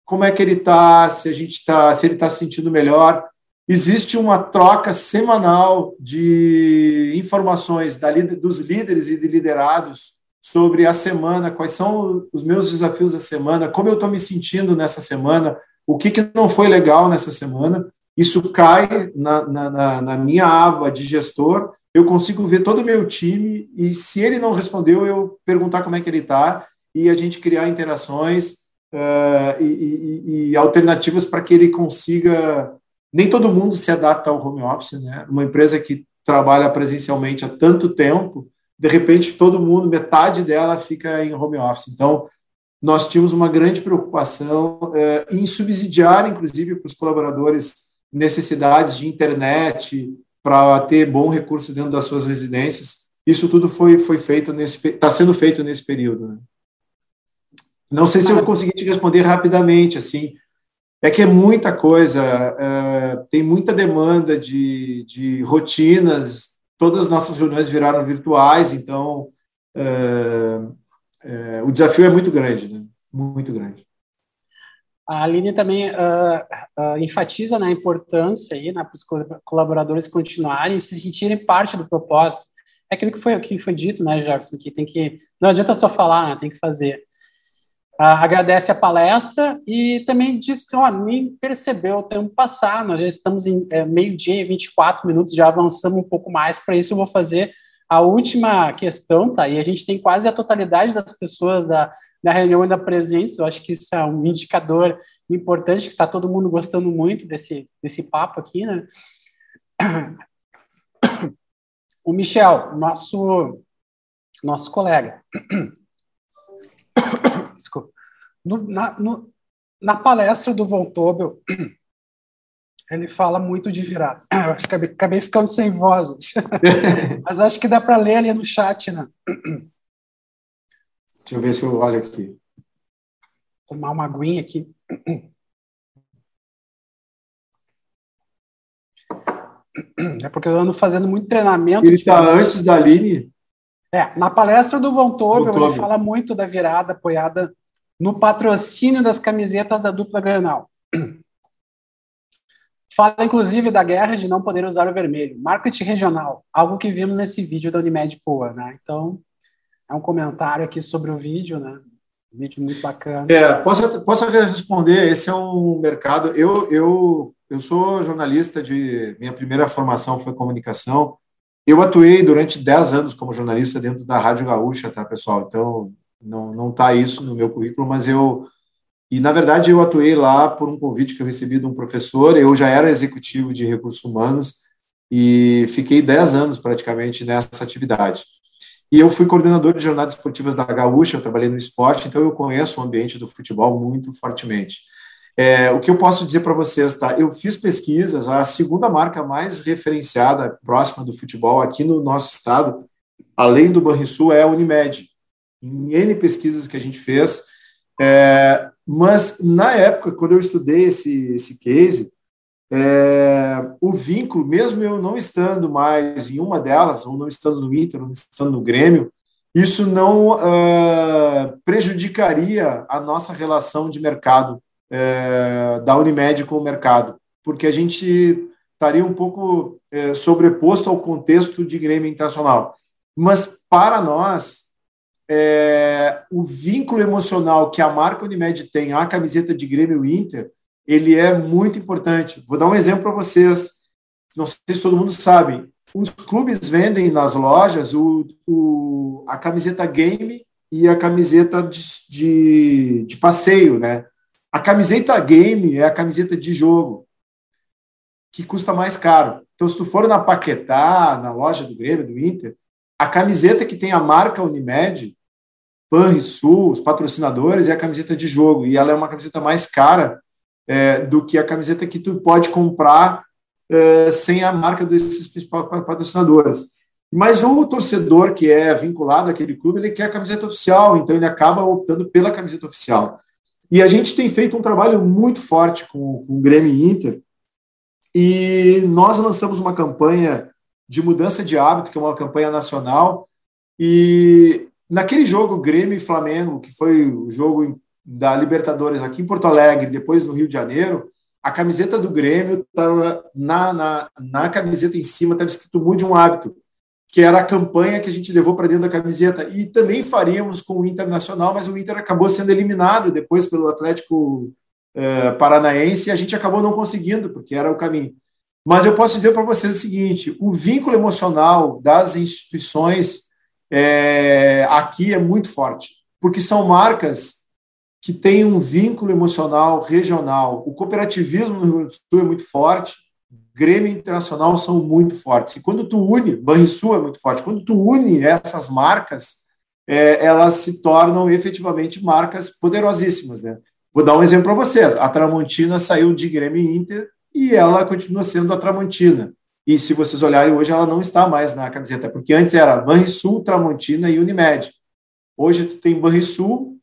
[SPEAKER 5] Como é que ele está, se a gente está, se ele está se sentindo melhor. Existe uma troca semanal de informações da, dos líderes e de liderados sobre a semana, quais são os meus desafios da semana, como eu estou me sentindo nessa semana, o que, que não foi legal nessa semana, isso cai na, na, na, minha aba de gestor, eu consigo ver todo o meu time e se ele não respondeu, eu perguntar como é que ele está e a gente criar interações uh, e, e, e, alternativas para que ele consiga. Nem todo mundo se adapta ao home office, né? Uma empresa que trabalha presencialmente há tanto tempo, de repente todo mundo, metade dela fica em home office. Então, nós tínhamos uma grande preocupação uh, em subsidiar, inclusive, para os colaboradores necessidades de internet para ter bom recurso dentro das suas residências. Isso tudo foi, foi feito nesse está sendo feito nesse período. Né? Não sei se eu consegui te responder rapidamente, assim. É que é muita coisa, é, tem muita demanda de, de rotinas, todas as nossas reuniões viraram virtuais, então é, é, o desafio é muito grande, né? muito grande.
[SPEAKER 2] A Aline também uh, enfatiza né, a importância aí né, para os colaboradores continuarem e se sentirem parte do propósito. É aquilo que foi, que foi dito, né, Jackson, que tem que não adianta só falar, né, tem que fazer. Uh, agradece a palestra e também diz que ó, nem percebeu o tempo passar. Nós já estamos em é, meio-dia, 24 minutos, já avançamos um pouco mais. Para isso, eu vou fazer a última questão, tá? E a gente tem quase a totalidade das pessoas da, da reunião ainda presentes. Eu acho que isso é um indicador importante, que está todo mundo gostando muito desse, desse papo aqui, né? O Michel, nosso, nosso colega. Desculpa. No, na, no, na palestra do Von Tobel, ele fala muito de virada. Eu acabei, acabei ficando sem voz. Mas acho que dá para ler ali no chat, né?
[SPEAKER 5] Deixa eu ver se eu olho aqui.
[SPEAKER 2] Tomar uma aguinha aqui. É porque eu ando fazendo muito treinamento.
[SPEAKER 5] Ele está antes da Aline?
[SPEAKER 2] É, na palestra do Von Tobel, ele fala muito da virada apoiada no patrocínio das camisetas da dupla Granal. Fala, inclusive, da guerra de não poder usar o vermelho. Marketing regional, algo que vimos nesse vídeo da Unimed Poa, né? Então, é um comentário aqui sobre o vídeo, né? Um vídeo muito bacana.
[SPEAKER 5] É, posso, posso responder, esse é um mercado... Eu, eu, eu sou jornalista de... Minha primeira formação foi comunicação. Eu atuei durante 10 anos como jornalista dentro da Rádio Gaúcha, tá, pessoal? Então, não, não tá isso no meu currículo, mas eu e, na verdade, eu atuei lá por um convite que eu recebi de um professor. Eu já era executivo de recursos humanos e fiquei 10 anos praticamente nessa atividade. E eu fui coordenador de jornadas esportivas da Gaúcha, eu trabalhei no esporte, então eu conheço o ambiente do futebol muito fortemente. É, o que eu posso dizer para vocês, tá? Eu fiz pesquisas, a segunda marca mais referenciada próxima do futebol aqui no nosso estado, além do Banrisul, é a Unimed. Em N pesquisas que a gente fez, é, mas, na época, quando eu estudei esse, esse case, é, o vínculo, mesmo eu não estando mais em uma delas, ou não estando no Inter, ou não estando no Grêmio, isso não uh, prejudicaria a nossa relação de mercado uh, da Unimed com o mercado, porque a gente estaria um pouco uh, sobreposto ao contexto de Grêmio Internacional. Mas, para nós, é, o vínculo emocional que a marca Unimed tem à camiseta de Grêmio Inter, ele é muito importante. Vou dar um exemplo para vocês. Não sei se todo mundo sabe. Os clubes vendem nas lojas o, o a camiseta game e a camiseta de, de, de passeio, né? A camiseta game é a camiseta de jogo, que custa mais caro. Então, se tu for na Paquetá, na loja do Grêmio, do Inter, a camiseta que tem a marca Unimed, Panrisul, os patrocinadores, é a camiseta de jogo. E ela é uma camiseta mais cara é, do que a camiseta que tu pode comprar é, sem a marca desses principais patrocinadores. Mas o torcedor que é vinculado àquele clube, ele quer a camiseta oficial, então ele acaba optando pela camiseta oficial. E a gente tem feito um trabalho muito forte com, com o Grêmio Inter, e nós lançamos uma campanha de mudança de hábito, que é uma campanha nacional, e Naquele jogo Grêmio e Flamengo, que foi o jogo da Libertadores aqui em Porto Alegre, depois no Rio de Janeiro, a camiseta do Grêmio estava na, na, na camiseta em cima, estava escrito Mude um Hábito, que era a campanha que a gente levou para dentro da camiseta. E também faríamos com o Internacional, mas o Inter acabou sendo eliminado depois pelo Atlético eh, Paranaense e a gente acabou não conseguindo, porque era o caminho. Mas eu posso dizer para vocês o seguinte: o vínculo emocional das instituições é, aqui é muito forte, porque são marcas que têm um vínculo emocional regional. O cooperativismo no Rio Grande do Sul é muito forte, Grêmio Internacional são muito fortes. E quando tu une, Banrisul é muito forte, quando tu une essas marcas, é, elas se tornam efetivamente marcas poderosíssimas. Né? Vou dar um exemplo para vocês. A Tramontina saiu de Grêmio Inter e ela continua sendo a Tramontina. E se vocês olharem hoje, ela não está mais na camiseta, porque antes era Banrisul, Tramontina e Unimed. Hoje tu tem Banrisul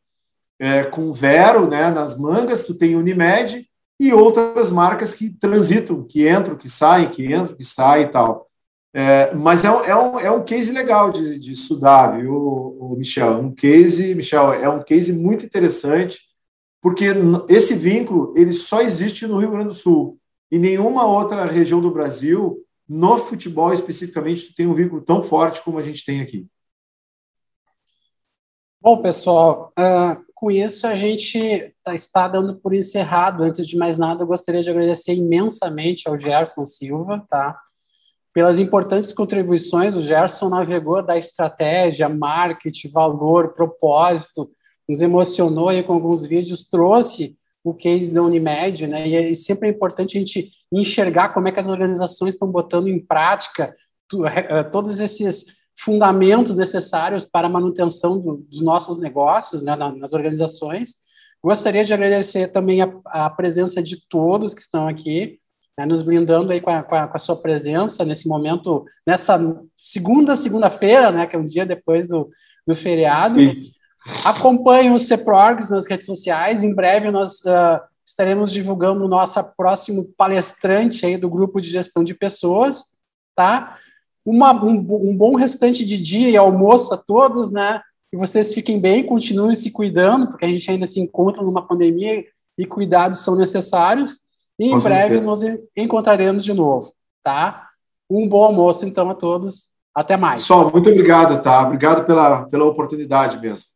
[SPEAKER 5] é, com Vero né, nas mangas, tu tem Unimed e outras marcas que transitam, que entram, que saem, que entram, que saem e tal. É, mas é, é, um, é um case legal de, de estudar, viu, o Michel? Um case, Michel, é um case muito interessante, porque esse vínculo ele só existe no Rio Grande do Sul. Em nenhuma outra região do Brasil no futebol especificamente, tem um vínculo tão forte como a gente tem aqui.
[SPEAKER 2] Bom, pessoal, uh, com isso a gente tá, está dando por encerrado. Antes de mais nada, eu gostaria de agradecer imensamente ao Gerson Silva, tá? Pelas importantes contribuições, o Gerson navegou da estratégia, marketing, valor, propósito, nos emocionou aí com alguns vídeos, trouxe o case da Unimed, né? E é sempre é importante a gente enxergar como é que as organizações estão botando em prática eh, todos esses fundamentos necessários para a manutenção do, dos nossos negócios, né, nas organizações. Gostaria de agradecer também a, a presença de todos que estão aqui, né, nos brindando aí com a, com, a, com a, sua presença nesse momento, nessa segunda segunda-feira, né, que é um dia depois do, do feriado. Sim. Acompanhe o CEPROGS nas redes sociais. Em breve nós uh, estaremos divulgando o nosso próximo palestrante aí do grupo de gestão de pessoas, tá? Uma, um, um bom restante de dia e almoço a todos, né? Que vocês fiquem bem, continuem se cuidando, porque a gente ainda se encontra numa pandemia e cuidados são necessários. E em breve nos encontraremos de novo, tá? Um bom almoço, então, a todos. Até mais.
[SPEAKER 5] Pessoal, muito obrigado, tá? Obrigado pela, pela oportunidade mesmo.